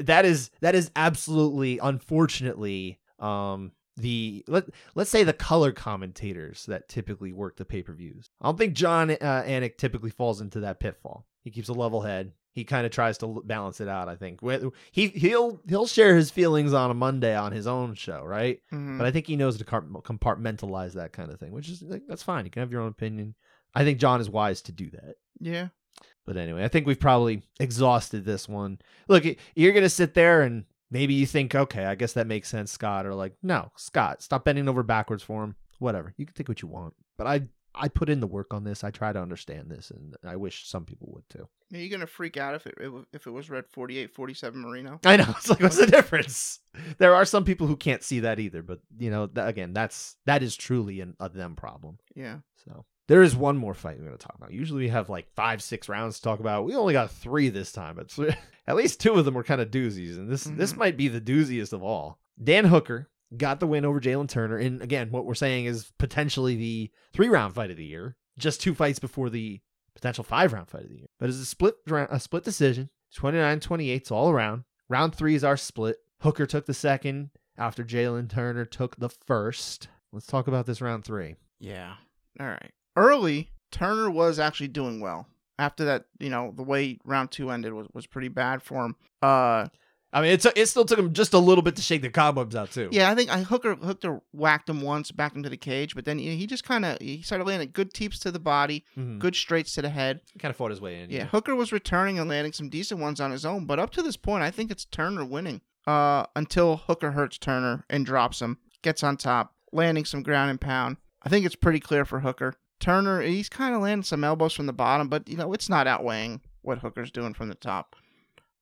That is that is absolutely unfortunately um the let let's say the color commentators that typically work the pay-per-views. I don't think Jon uh, Anik typically falls into that pitfall. He keeps a level head. He kind of tries to balance it out, I think. He he'll he'll share his feelings on a Monday on his own show, right? Mhm. But I think he knows to compartmentalize that kind of thing, which is like, that's fine. You can have your own opinion. I think Jon is wise to do that. yeah, But anyway, I think we've probably exhausted this one. Look, you're going to sit there and maybe you think, okay, I guess that makes sense, Scott. Or like, no, Scott, stop bending over backwards for him. Whatever. You can think what you want. But I I put in the work on this. I try to understand this, and I wish some people would too. are you gonna freak out if it, if it was red 48, 47 Moreno? I know. It's like, what's the difference? There are some people who can't see that either. But, you know, th- again, that's that is truly an, a them problem. Yeah, So there is one more fight we're going to talk about. Usually we have like five, six rounds to talk about. We only got three this time, but at least two of them were kind of doozies, and this this Mhm. might be the dooziest of all. Dan Hooker got the win over Jalin Turner, and again, what we're saying is potentially the three round fight of the year. Just two fights before the potential five round fight of the year, but it's a split a split decision, 29-28 all around. Round three is our split. Hooker took the second after Jalin Turner took the first. Let's talk about this round three. yeah. All right. Early Turner was actually doing well. After that, you know, the way round two ended was, was pretty bad for him. Uh, I mean, it, it still took him just a little bit to shake the cobwebs out too. Yeah, I think I Hooker Hooker whacked him once, backed him to the cage, but then he, he just kind of he started landing good teeps to the body, Mhm. good straights to the head. kind of fought his way in. Yeah, Hooker was returning and landing some decent ones on his own, but up to this point, I think it's Turner winning. Uh, until Hooker hurts Turner and drops him, gets on top, landing some ground and pound. I think it's pretty clear for Hooker. Turner, he's kind of landing some elbows from the bottom, but you know it's not outweighing what Hooker's doing from the top.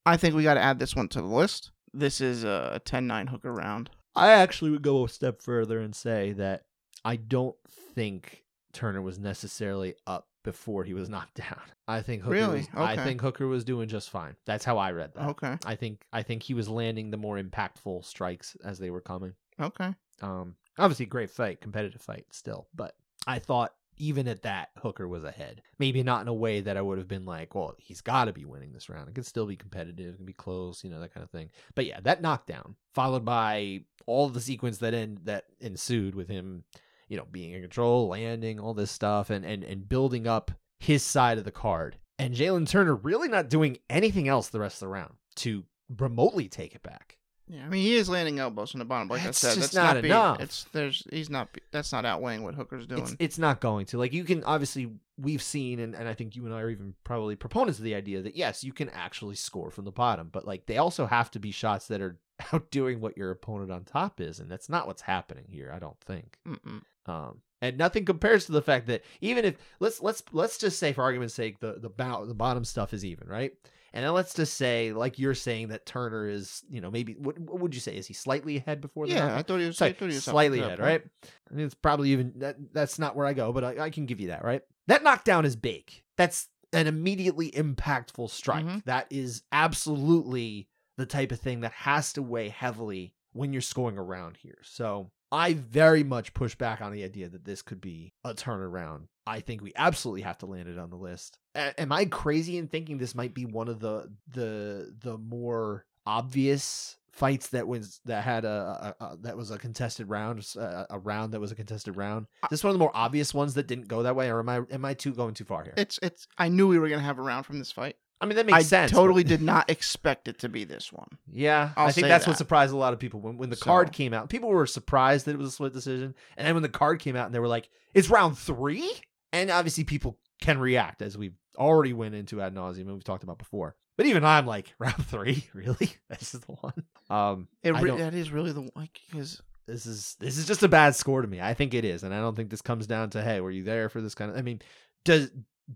I think we got to add this one to the list. This is a 10-9 Hooker round. I actually would go a step further and say that I don't think Turner was necessarily up before he was knocked down. I think Hooker Really? was, I think Hooker was doing just fine. That's how I read that. Okay. I think I think he was landing the more impactful strikes as they were coming. Okay. Um, obviously, great fight, competitive fight still, but I thought even at that, Hooker was ahead. Maybe not in a way that I would have been like, well, he's got to be winning this round. It could still be competitive, it can be close, you know, that kind of thing. But yeah, that knockdown followed by all the sequence that end that ensued with him, you know, being in control, landing, all this stuff, and and and building up his side of the card. And Jalin Turner really not doing anything else the rest of the round to remotely take it back. Yeah, I mean he is landing elbows from the bottom. Like That's I said, just that's not not, being- enough. It's there's he's not. That's not outweighing what Hooker's doing. It's it's not going to. Like you can obviously we've seen and, and I think you and I are even probably proponents of the idea that yes, you can actually score from the bottom, but like they also have to be shots that are outdoing what your opponent on top is, and that's not what's happening here, I don't think. Mm-mm. Um and nothing compares to the fact that even if let's let's let's just say for argument's sake the the bow, the bottom stuff is even, right? And then let's just say, like you're saying, that Turner is, you know, maybe what, what would you say? Is he slightly ahead before the Yeah? I thought he was. Sorry, slightly ahead, right? I mean, it's probably even that. That's not where I go, but I, I can give you that, right? That knockdown is big. That's an immediately impactful strike. Mhm. That is absolutely the type of thing that has to weigh heavily when you're scoring around here. So I very much push back on the idea that this could be a turnaround. I think we absolutely have to land it on the list. A- am I crazy in thinking this might be one of the the the more obvious fights that was that had a, a, a that was a contested round, a, a round that was a contested round? Is this one of the more obvious ones that didn't go that way, or am I am I too going too far here? It's it's. I knew we were gonna have a round from this fight. I mean, that makes I sense. but- totally did not expect it to be this one. Yeah, I'll I think that's what surprised a lot of people when, when the card came out. People were surprised that it was a split decision, and then when the card came out, and they were like, "It's round three? and obviously people can react as we've already went into ad nauseum and we've talked about before. But even I'm like, round three, really? This is the one. Um, It re- that is really the one because this is this is just a bad score to me. I think it is, and I don't think this comes down to hey, were you there for this kind of? I mean, does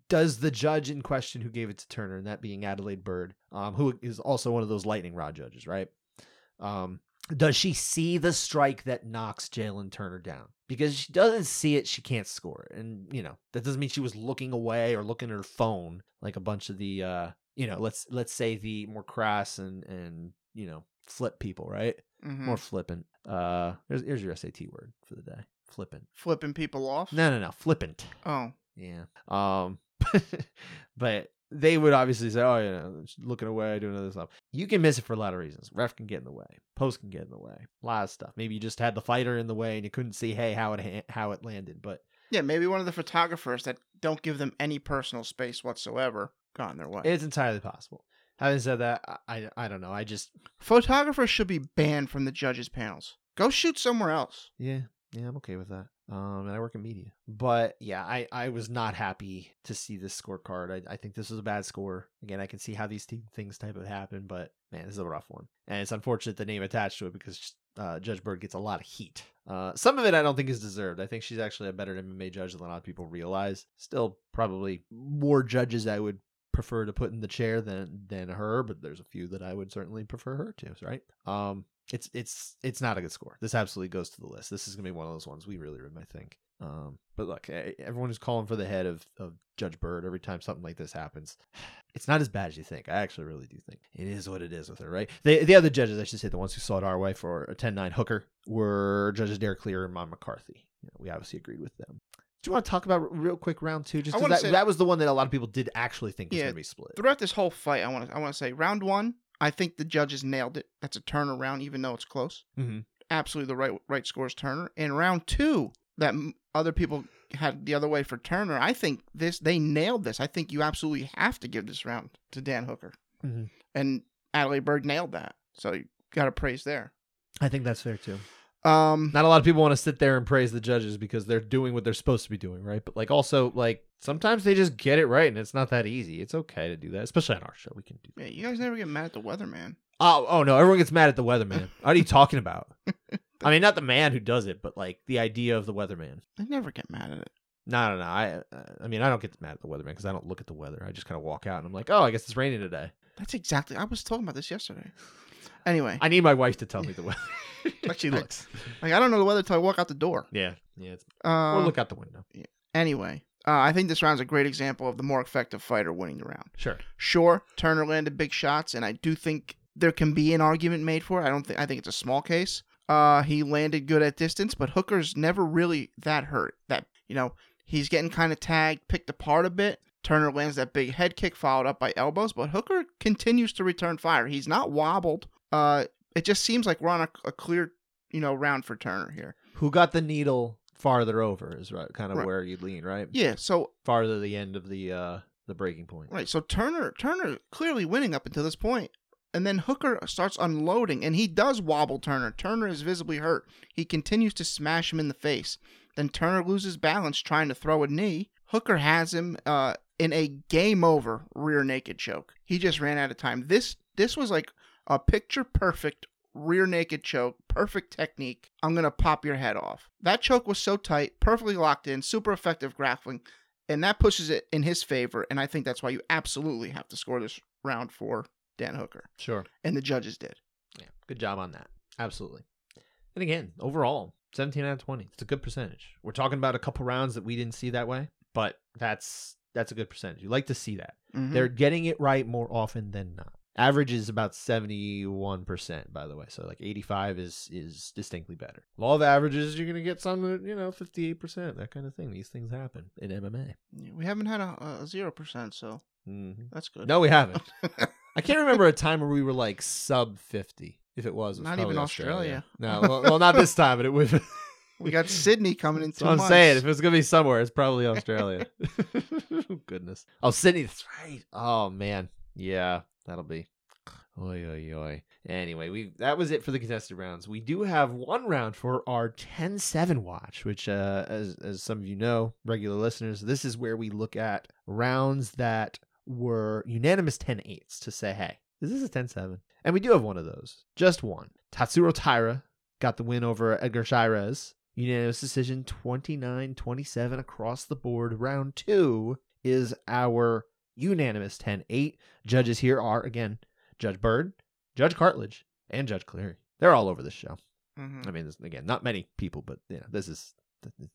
does the judge in question who gave it to Turner, and that being Adelaide Byrd, um, who is also one of those lightning rod judges, right? Um, does she see the strike that knocks Jalin Turner down? Because she doesn't see it, she can't score it, and you know that doesn't mean she was looking away or looking at her phone like a bunch of the, uh, you know, let's let's say the more crass and and you know flip people, right? mhm, more flippant. Uh, here's, here's your SAT word for the day. Flippant. flipping people off. No, no, no. Flippant. Oh, Yeah. Um, but they would obviously say, "Oh, you know, looking away, doing other stuff." You can miss it for a lot of reasons. Ref can get in the way. Post can get in the way. A lot of stuff. Maybe you just had the fighter in the way and you couldn't see, hey, how it ha- how it landed. But yeah, maybe one of the photographers that don't give them any personal space whatsoever got in their way. it's entirely possible. Having said that, I I, I don't know. I just Photographers should be banned from the judges' panels. Go shoot somewhere else. Yeah, yeah, I'm okay with that. Um, and I work in media, but yeah, I I was not happy to see this scorecard. I I think this was a bad score. Again, I can see how these t- things type of happen, but man, this is a rough one, and it's unfortunate the name attached to it because uh, Judge Byrd gets a lot of heat. Uh, some of it I don't think is deserved. I think she's actually a better MMA judge than a lot of people realize. Still, probably more judges I would prefer to put in the chair than than her, but there's a few that I would certainly prefer her to. Right? Um, it's it's it's not a good score. This absolutely goes to the list. This is gonna be one of those ones we really room, I think. Um, but look, eh, everyone who's calling for the head of, of Judge Byrd every time something like this happens, it's not as bad as you think. I actually really do think it is what it is with her, right? The the other judges, I should say, the ones who saw it our way for a 10-9 hooker were judges Derek Cleary and Mon McCarthy. You know, we obviously agreed with them. Do you want to talk about real quick round two? Just I 'cause wanna that, that was the one that a lot of people did actually think was Yeah, going to be split. Throughout this whole fight, I want to I want to say round one, I think the judges nailed it. That's a turnaround, even though it's close. Mm-hmm. Absolutely, the right right scores Turner. And round two, that other people had the other way for Turner. I think this they nailed this. I think you absolutely have to give this round to Dan Hooker, Mhm. and Adelaide Byrd nailed that. So you got to praise there. I think that's fair too. Um, not a lot of people want to sit there and praise the judges because they're doing what they're supposed to be doing, right? But like also like sometimes they just get it right and it's not that easy. It's okay to do that, especially on our show. We can do that. yeah, you guys never get mad at the weatherman. Oh, oh no, everyone gets mad at the weatherman. What are you talking about? I mean, not the man who does it, but like the idea of the weatherman. They never get mad at it. No, no, no. I, uh, I mean, I don't get mad at the weatherman because I don't look at the weather. I just kind of walk out and I'm like, oh, I guess it's raining today. That's exactly. I was talking about this yesterday. Anyway, I need my wife to tell me the weather. Like she looks. like I don't know the weather till I walk out the door. Yeah, yeah. It's, Uh, or look out the window. Anyway, uh, I think this round's a great example of the more effective fighter winning the round. Sure. Sure, Turner landed big shots, and I do think there can be an argument made for it. I don't think I think it's a small case. Uh, he landed good at distance, but Hooker's never really that hurt. That you know, he's getting kind of tagged, picked apart a bit. Turner lands that big head kick, followed up by elbows, but Hooker continues to return fire. He's not wobbled. Uh, it just seems like we're on a, a clear, you know, round for Turner here. Who got the needle farther over is right, kind of Right. where you'd lean, right? Yeah, so farther the end of the uh the breaking point. Right. So Turner Turner clearly winning up until this point. And then Hooker starts unloading and he does wobble Turner. Turner is visibly hurt. He continues to smash him in the face. Then Turner loses balance trying to throw a knee. Hooker has him uh, in a game over rear naked choke. He just ran out of time. This this was like a picture perfect rear naked choke, perfect technique. I'm gonna pop your head off. That choke was so tight, perfectly locked in, super effective grappling and that pushes it in his favor. And I think that's why you absolutely have to score this round for Dan Hooker, Sure. and the judges did. Yeah. Good job on that. Absolutely. And again, overall, 17 out of 20. It's a good percentage. We're talking about a couple rounds that we didn't see that way, but that's that's a good percentage. You like to see that. Mhm. They're getting it right more often than not. Average is about 71%, by the way. So like 85 is is distinctly better. Law of averages, you're going to get some, you know, 58%, that kind of thing. These things happen in MMA. We haven't had a zero percent, so hmm that's good. No, we haven't. I can't remember a time where we were like sub 50. If it was, it was Not even Australia. No, well, well, not this time, but it would. we got Sydney coming in two I'm months. saying. If it's gonna be somewhere, it's probably Australia. Goodness. Oh, Sydney. That's right. Oh man, Yeah, that'll be. Oi, oi, oi. Anyway, we that was it for the contested rounds. We do have one round for our 10-7 watch, which, uh, as as some of you know, regular listeners, this is where we look at rounds that were unanimous 10-8s to say, hey, is this a 10-7? And we do have one of those, just one. Tatsuro Taira got the win over Edgar Chairez. Unanimous decision 29 27 across the board. Round two is our unanimous 10 8. Judges here are, again, Judge Byrd, Judge Cartledge, and Judge Cleary. They're all over this show. Mhm. I mean, again, not many people, but you know, this is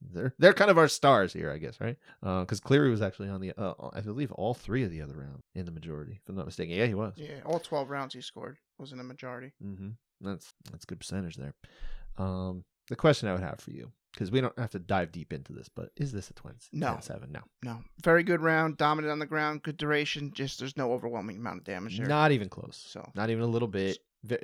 they're they're kind of our stars here, I guess, right? Because Cleary was actually on the, uh, I believe, all three of the other rounds in the majority, if I'm not mistaken. Yeah, he was. Yeah, all 12 rounds he scored was in the majority. Mm-hmm. That's that's good percentage there. Um, the question I would have for you, because we don't have to dive deep into this, but is this a twins? No. 7 No. No, very good round, dominant on the ground, good duration. Just there's no overwhelming amount of damage there. Not even close. So Not even a little bit.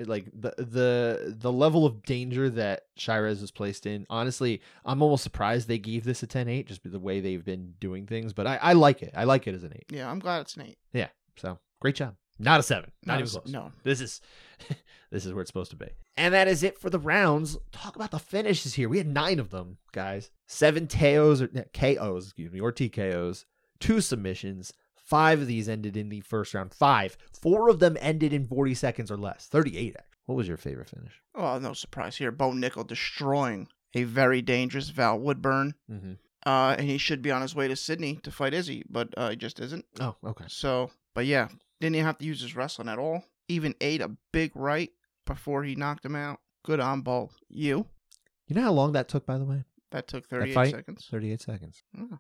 Like the the the level of danger that Chairez was placed in. Honestly, I'm almost surprised they gave this a 10-8 just the way they've been doing things. But I, I like it. I like it as an eight. yeah, I'm glad it's an eight. Yeah. So great job. Not a seven. Not, Not even a s- close. No, This is this is where it's supposed to be. And that is it for the rounds. Talk about the finishes here. We had nine of them, guys. Seven TKOs or KOs, excuse me, or TKOs, two submissions. Five of these ended in the first round. Five. Four of them ended in 40 seconds or less. 38. actually. What was your favorite finish? oh no surprise here. Bo Nickal destroying a very dangerous Val Woodburn. Mm-hmm. Uh, and he should be on his way to Sydney to fight Izzy, but uh, he just isn't. Oh, okay. So, but yeah, didn't even have to use his wrestling at all. Even ate a big right before he knocked him out. Good on ball. You. You know how long that took, by the way? That took 38 fight? seconds. 38 seconds. Oh.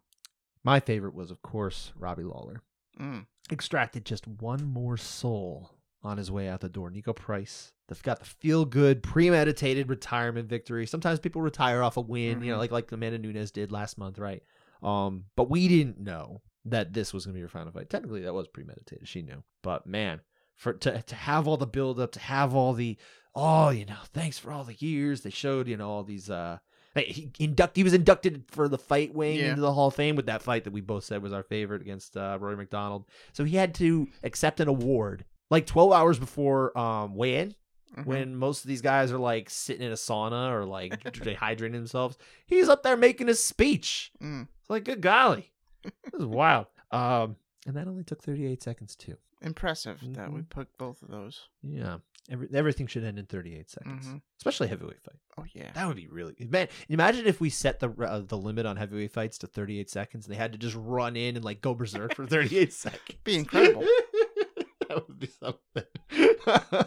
My favorite was, of course, Robbie Lawler. Mm. extracted just one more soul on his way out the door. Niko Price. They've got the feel good, premeditated retirement victory. Sometimes people retire off a win, you know, Mhm. like like Amanda Nunes did last month, right? Um, but we didn't know that this was gonna be your final fight. Technically, that was premeditated. She knew, but man, for to to have all the build up, to have all the oh, you know, thanks for all the years they showed, you know, all these uh. He induct he was inducted for the fight wing Yeah. into the Hall of Fame with that fight that we both said was our favorite against uh, Rory MacDonald. So he had to accept an award like 12 hours before um weigh in Mhm. when most of these guys are like sitting in a sauna or like dehydrating themselves. He's up there making a speech. Mm. It's like good golly. This is wild. Um and that only took 38 seconds too. Impressive that we Mhm. put both of those. Yeah. Every, everything should end in 38 seconds. Mhm. Especially heavyweight fight. Oh yeah. That would be really man. Imagine if we set the uh, the limit on heavyweight fights to 38 seconds and they had to just run in and like go berserk for 38 seconds. Be incredible. that would be something.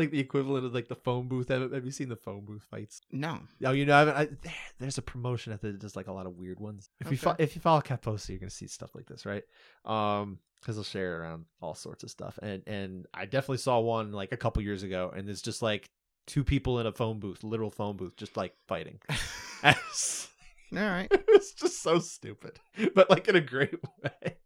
like the equivalent of like the phone booth. Have, have you seen the phone booth fights? No. Oh, you know, I haven't. I, there's a promotion at that does like a lot of weird ones. If you fo- if you follow Caposa, you're gonna see stuff like this, right? Um, because they'll share around all sorts of stuff. And and I definitely saw one like a couple years ago, and it's just like two people in a phone booth, literal phone booth, just like fighting. All right. it's just so stupid, but like in a great way.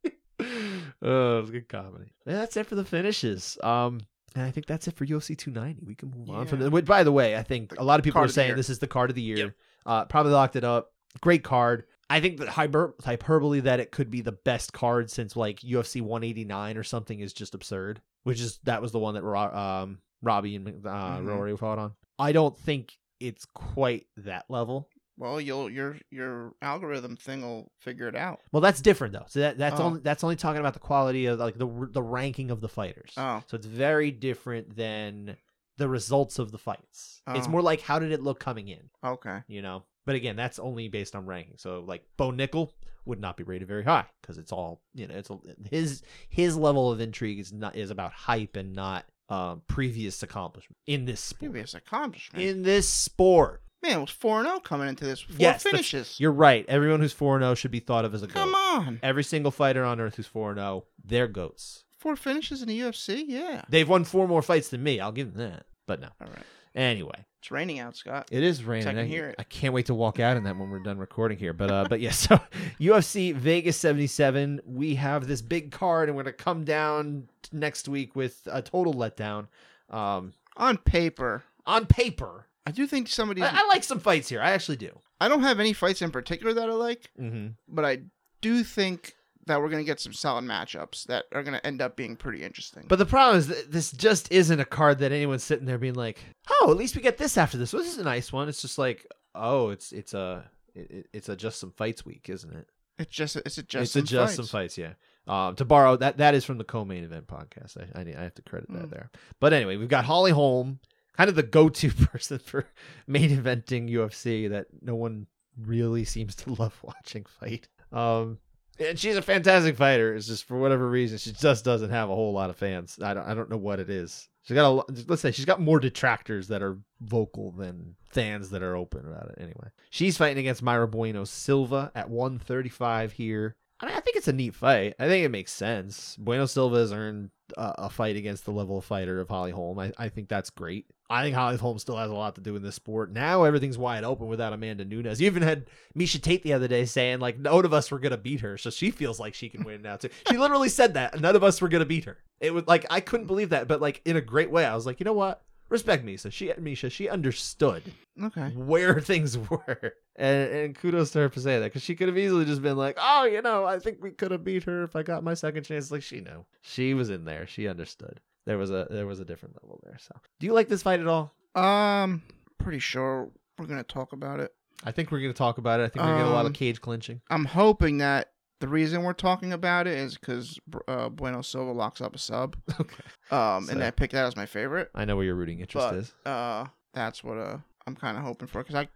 oh, it was good comedy. Yeah, that's it for the finishes. Um. And I think that's it for UFC 290. We can move on from Yeah. the. Which, by the way, I think a lot of people Card are saying this is the card of the year. Yep. Uh, probably locked it up. Great card. I think the hyper- hyperbole that it could be the best card since like UFC 189 or something is just absurd. Which is that was the one that um, Robbie and uh, Mhm. Rory fought on. I don't think it's quite that level. Well, you'll your your algorithm thing will figure it out. Well, that's different though. So that that's Oh. only that's only talking about the quality of like the the ranking of the fighters. Oh. So it's very different than the results of the fights. It's Oh. more like how did it look coming in, Okay. you know? But again, that's only based on ranking. So like Bo Nickal would not be rated very high because it's all you know. It's a, his his level of intrigue is not is about hype and not um, previous accomplishment in this sport. Previous accomplishment. In this sport, Man, it was four and zero coming into this. Four Yes, finishes. you're right. Everyone who's 4 0 should be thought of as a goat. Come on. Every single fighter on earth who's 4 0, they're goats. Four finishes in the UFC. Yeah. They've won four more fights than me. I'll give them that. But no. All right. Anyway, It's raining out, Scott. it is raining. I can I, hear it. I can't wait to walk out in that when we're done recording here. But uh, but yeah, so UFC Vegas 77, we have this big card and we're going to come down next week with a total letdown. Um, On paper, on paper, I do think some of these. I, I like some fights here. I actually do. I don't have any fights in particular that I like, Mm-hmm. but I do think that we're gonna get some solid matchups that are gonna end up being pretty interesting. But the problem is that this just isn't a card that anyone's sitting there being like, "Oh, at least we get this after this. Well, this is a nice one." It's just like, "Oh, it's it's a it, it's a just some fights week, isn't it?" it's just it's a just it's some a just fights. some fights, yeah. Um, to borrow that that is from the co-main event podcast. I I, I have to credit that Mm. there. But anyway, we've got Holly Holm, kind of the go-to person for main eventing UFC that no one really seems to love watching fight. Um, and she's a fantastic fighter. It's just for whatever reason she just doesn't have a whole lot of fans. I don't I don't know what it is. She's got a let's say she's got more detractors that are vocal than fans that are open about it. Anyway, she's fighting against Mayra Bueno Silva at 135 here. I mean, I think it's a neat fight. I think it makes sense. Bueno Silva has earned a, a fight against the level of fighter of Holly Holm. I, I think that's great. I think Holly Holm still has a lot to do in this sport. Now everything's wide open without Amanda Nunes. You even had Miesha Tate the other day saying like none of us were gonna beat her, so she feels like she can win now too. She literally said that none of us were gonna beat her. It was like I couldn't believe that, but like in a great way. I was like, you know what? Respect Miesha. She Miesha. She understood Okay. where things were. And, and kudos to her for saying that because she could have easily just been like, oh, you know, I think we could have beat her if I got my second chance. Like she knew, she was in there. She understood. There was a there was a different level there. So, do you like this fight at all? Um, pretty sure we're gonna talk about it. I think we're gonna talk about it. I think we're gonna get a lot of Um, cage clinching. I'm hoping that the reason we're talking about it is because uh, Bueno Silva locks up a sub. Okay, Um, So- and I picked that as my favorite. I know where your rooting interest But- is. Uh, that's what uh I'm kind of hoping for because I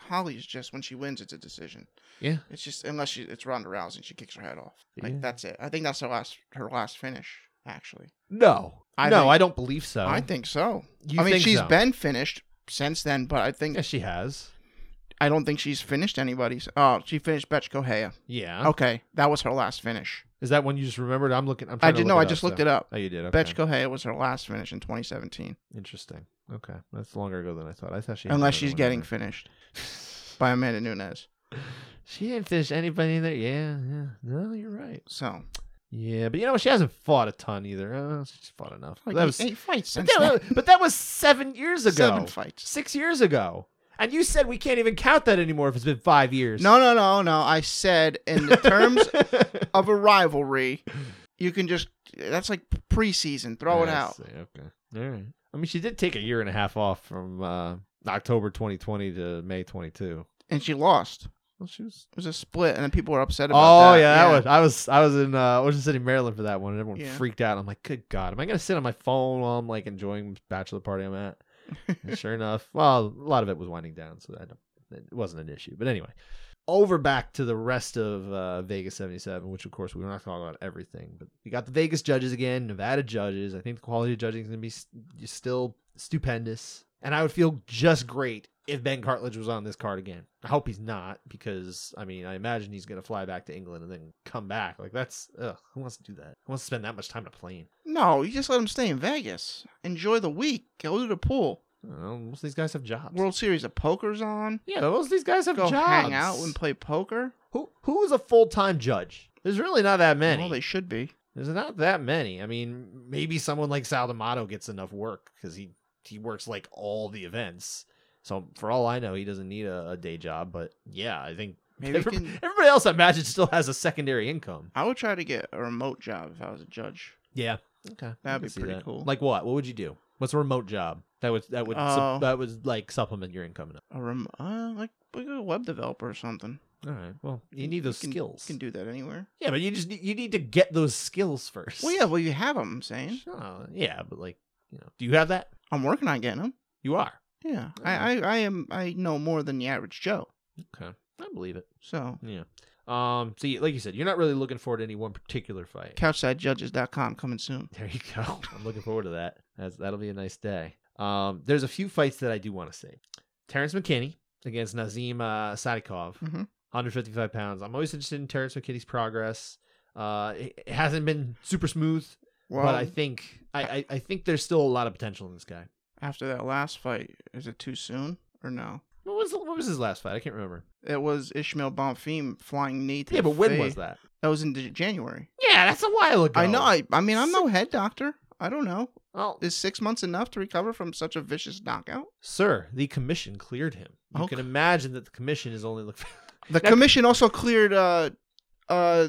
Holly's just when she wins, it's a decision. Yeah, It's just unless she it's Ronda Rousey, she kicks her head off. Like Yeah. that's it. I think that's her last her last finish. Actually, no, I no, think- I don't believe so. I think so. You I mean, think she's so? been finished since then, but I think she has. I don't think she's finished anybody's. Oh, she finished Bethe Correia. Yeah. Okay, that was her last finish. Is that one you just remembered? I'm looking. I'm I trying to did look know. I just up, looked it up. Oh, you did. Okay. Bethe Correia was her last finish in 2017. Interesting. Okay, that's longer ago than I thought. I thought she. Unless she's getting one finished by Amanda Nunes. she didn't finish anybody in there. Yeah, yeah. No, you're right. So Yeah, but you know she hasn't fought a ton either. Uh, she's fought enough. like that was, eight fights but, that, then. was- but that was seven years ago. Seven fights. Six years ago. And you said we can't even count that anymore if it's been five years. No, no, no, no. I said in the terms of a rivalry, you can just that's like preseason. Throw it out. see, Okay. All right. I mean, she did take a year and a half off from uh, October 2020 to May 22. And she lost. Well, she was. It was a split, and then people were upset about Oh that. yeah, that was. I was. I was in uh, Ocean City, Maryland for that one, and everyone Yeah. freaked out. I'm like, good God, am I gonna sit on my phone while I'm like enjoying bachelor party I'm at? And sure enough, well, a lot of it was winding down, so I don't, it wasn't an issue. But anyway, over back to the rest of uh, Vegas 77, which of course we're not talking about everything, but we got the Vegas judges again, Nevada judges. I think the quality of judging is going to be s- still stupendous, and I would feel just great if Ben Cartledge was on this card again. I hope he's not because I mean I imagine he's going to fly back to England and then come back. Like that's ugh, who wants to do that? Who wants to spend that much time on a plane? No, you just let him stay in Vegas. Enjoy the week. Go to the pool. Know, most of these guys have jobs. World Series of Poker's on. yeah, most of these guys have Go jobs. hang out and play poker. Who who is a full time judge? There's really not that many. Well, they should be. There's not that many. I mean, maybe someone like Sal D'Amato gets enough work because he he works like all the events. So for all I know, he doesn't need a, a day job. But yeah, I think Maybe every- can. everybody else I imagine still has a secondary income. I would try to get a remote job if I was a judge. Yeah. Okay. That'd be pretty that. cool. Like what? What would you do? What's a remote job that would that would sup- Oh. that would like supplement your income? enough? A rem- uh, like like a web developer or something. All right. Well, you need those can, skills. You can do that anywhere. yeah, but you just you need to get those skills first. Well, yeah. Well, you have them. I'm saying. Oh, yeah, but like, you know, do you have that? I'm working on getting them. You are. Yeah. I, I I am. I know more than the average Joe. Okay, I believe it. So Yeah. Um. So, you, like you said, you're not really looking forward to any one particular fight. couchsidejudges.com coming soon. There you go. I'm looking forward to that. That's, that'll be a nice day. Um. There's a few fights that I do want to see. Terrence McKinney against Nazim uh, Sadykhov, Mhm. 155 pounds. I'm always interested in Terrence McKinney's progress. Uh, it, it hasn't been super smooth, Well, but I think I, I, I think there's still a lot of potential in this guy. after that last fight, is it too soon or no? What was what was his last fight? I can't remember. It was Ismael Bonfim flying knee to Yeah, but when was that? That was in January. Yeah, that's a while ago. I know. I, I mean, I'm no head doctor. I don't know. Well, Is six months enough to recover from such a vicious knockout? sir, the commission cleared him. You can imagine that the commission is only looking. The Now- commission also cleared uh, uh,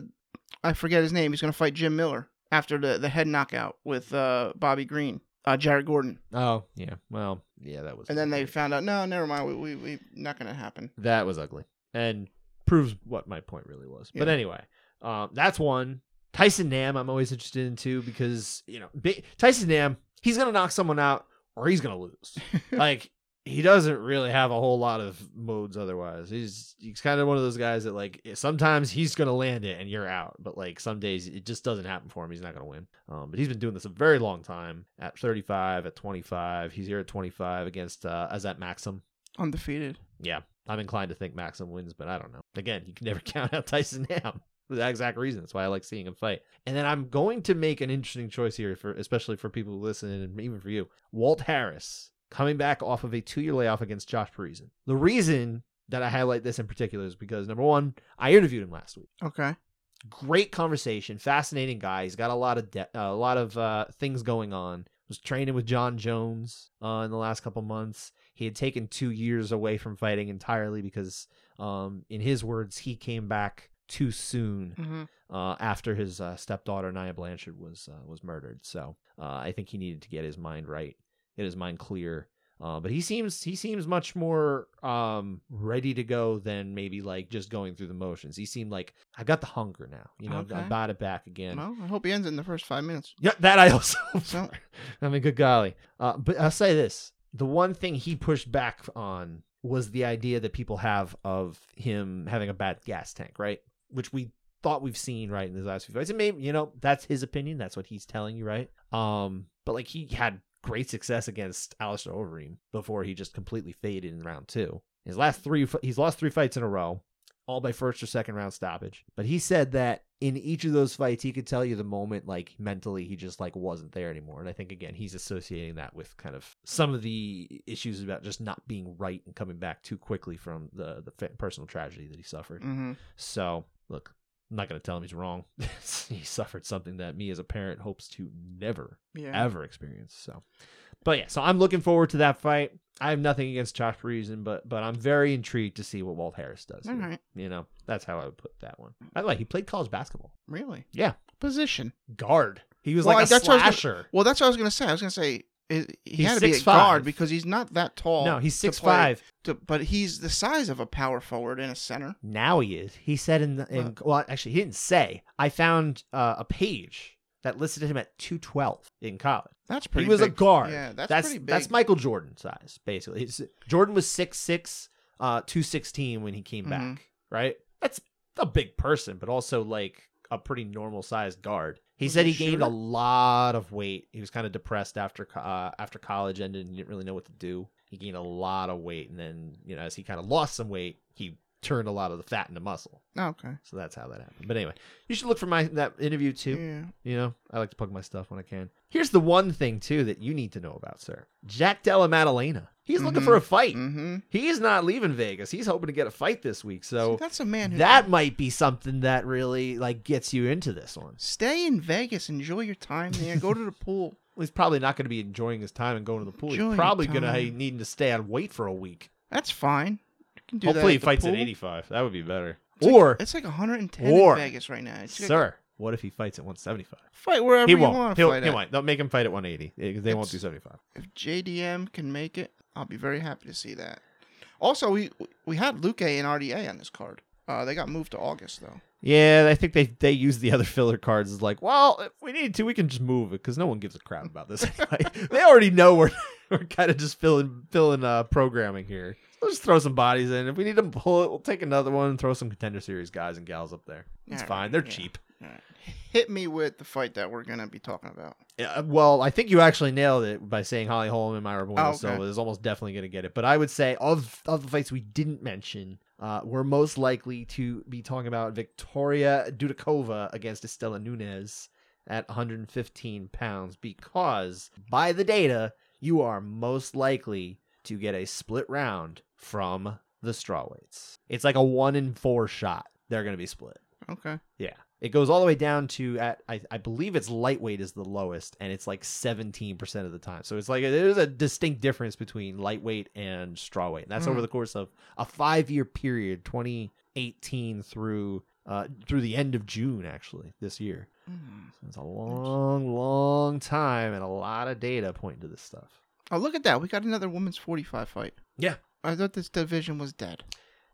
I forget his name. He's going to fight Jim Miller after the, the head knockout with uh, Bobby Green, uh, Jared Gordon. Oh yeah, well yeah, that was. And then they found out, no, never mind. We, we, we not going to happen. that was ugly and proves what my point really was. But anyway, um, that's one. Tyson Nam, I'm always interested in too because you know Tyson Nam, he's gonna knock someone out or he's gonna lose. like he doesn't really have a whole lot of modes otherwise. He's he's kind of one of those guys that like sometimes he's gonna land it and you're out, but like some days it just doesn't happen for him. He's not gonna win. Um, but he's been doing this a very long time. At 35, at 25, he's here at 25 against uh, Azat Maksum. Undefeated. Yeah, I'm inclined to think Maksum wins, but I don't know. Again, you can never count out Tyson Nam for that exact reason. That's why I like seeing him fight. And then I'm going to make an interesting choice here for especially for people who listen and even for you. Walt Harris coming back off of a two-year layoff against Josh Parisian. The reason that I highlight this in particular is because number one, I interviewed him last week Okay. great conversation fascinating guy he's got a lot of de- uh, a lot of uh, things going on was training with Jon Jones uh, in the last couple months he had taken two years away from fighting entirely because um, in his words he came back too soon hmm uh, after his uh, stepdaughter Nia Blanchard was uh, was murdered. So uh, I think he needed to get his mind right, get his mind clear. Uh, but he seems he seems much more um, ready to go than maybe like just going through the motions. He seemed like I got the hunger now. You know, Okay. I bought it back again. Well, I hope he ends it in the first five minutes. Yeah, that I also. So- I mean, good golly. Uh, but I'll say this: the one thing he pushed back on was the idea that people have of him having a bad gas tank, right? Which we thought we've seen right in his last few fights. And maybe you know that's his opinion. That's what he's telling you, right? Um, but like he had great success against Alistair Overeem before he just completely faded in round two. His last three, he's lost three fights in a row all by first or second round stoppage. But he said that in each of those fights, he could tell you the moment, like mentally, he just like wasn't there anymore. And I think again, he's associating that with kind of some of the issues about just not being right and coming back too quickly from the the personal tragedy that he suffered. hmm So look, I'm not going to tell him he's wrong. he suffered something that me as a parent hopes to never Yeah. ever experience. So, but yeah, so I'm looking forward to that fight. I have nothing against Josh Parisian, but but I'm very intrigued to see what Walt Harris does. All here. right. You know, that's how I would put that one. By the way, he played college basketball. Really? Yeah, Position. guard. He was Well, like a that's what I was slasher. Well, that's what I was gonna say. I was gonna say it, he He's had to be a 6'5". guard because he's not that tall. No, he's to six play- five. to- but he's the size of a power forward and a center. Now he is. He said in the in, well, actually, he didn't say. I found uh, a page that listed him at two twelve in college. That's pretty. he was a guard. Yeah, that's, that's pretty big. that's Michael Jordan size, basically. He's, Jordan was six six, uh, two sixteen when he came Mhm. back. Right. That's a big person, but also like a pretty normal sized guard. He Was said he a gained a lot of weight. He was kind of depressed after uh, after college ended and didn't really know what to do. He gained a lot of weight, and then you know as he kind of lost some weight, he turned a lot of the fat into muscle. Oh, okay. So that's how that happened. But anyway, you should look for my that interview too. Yeah. You know, I like to plug my stuff when I can. Here's the one thing too that you need to know about, sir. Jack Della Maddalena. He's looking Mhm. for a fight. Mm-hmm. He's not leaving Vegas. He's hoping to get a fight this week. So that's a man who that might be something that really like gets you into this one. stay in Vegas, enjoy your time there, go to the pool. Well, he's probably not going to be enjoying his time and going to the pool. Enjoy he's probably going to time. need to stay on weight for a week. That's fine. You can do Hopefully, he that at the fights at pool. 85. That would be better. It's like- or, it's like 110 or- in Vegas right now. It's like, sir, what if he fights at 175? fight wherever He you won't. want to He'll, fight he at. won't. They'll make him fight at 180. They- They won't It's- do 75. If JDM can make it, I'll be very happy to see that. Also, we we had Luque and RDA on this card. Uh, they got moved to August though. Yeah, I think they they use the other filler cards as like, well, if we need to, we can just move it because no one gives a crap about this anyway. they already know we're we're kind of just filling filling uh programming here. We'll just throw some bodies in. If we need to pull it, we'll take another one and throw some contender series guys and gals up there. It's All fine. right, They're yeah. cheap. Right. Hit me with the fight that we're gonna be talking about. Yeah, well, I think you actually nailed it by saying Holly Holm and Mayra Bueno Oh, okay. Silva is almost definitely going to get it. But I would say of of the fights we didn't mention, uh, we're most likely to be talking about Victoria Dudakova against Istela Nunes at 115 pounds because by the data, you are most likely to get a split round from the strawweights. It's like a one in four shot. They're going to be split. Okay. Yeah. It goes all the way down to at I, I believe it's lightweight is the lowest and it's like 17% of the time. So it's like there's a distinct difference between lightweight and strawweight. And that's over Mm. the course of a 5-year period, 2018 through uh, through the end of June actually this year. Mm. So it's a long, long time and a lot of data pointing to this stuff. Oh, look at that. We got another women's 45 fight. Yeah. I thought this division was dead.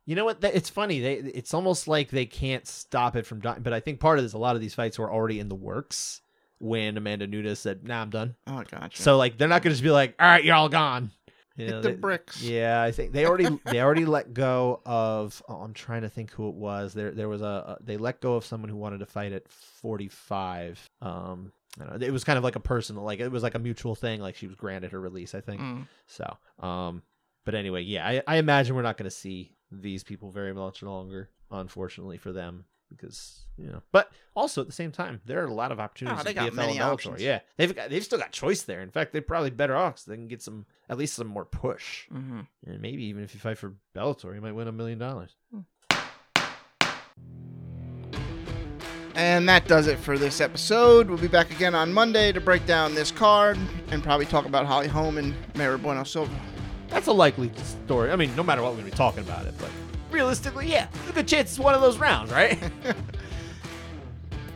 You know what? It's funny. They it's almost like they can't stop it from dying. But I think part of this, a lot of these fights were already in the works when Amanda Nunes said, "Nah, I'm done." Oh, gotcha. So like they're not going to just be like, "All right, you're all gone." You Hit the they- bricks. Yeah, I think they already they already let go of. Oh, I'm trying to think who it was. There there was a, a they let go of someone who wanted to fight at 45. Um, I don't know, it was kind of like a personal, like it was like a mutual thing. Like she was granted her release, I think. Mm. So, um, but anyway, yeah, I, I imagine we're not going to see these people very much longer, unfortunately for them, because you know. But also at the same time, there are a lot of opportunities. Oh, they got PFL many Bellator. options. Yeah, they've got they've still got choice there. In fact, they're probably better off. 'cause they can get some at least some more push, hmm and maybe even if you fight for Bellator, you might win a million dollars. And that does it for this episode. We'll be back again on Monday to break down this card and probably talk about Holly Holm and Mayra Bueno Silva. That's a likely story. I mean, no matter what we're going to be talking about it, but realistically, yeah, there's a good chance it's one of those rounds, right?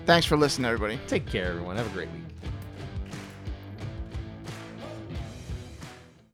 Thanks for listening, everybody. Take care, everyone. Have a great week.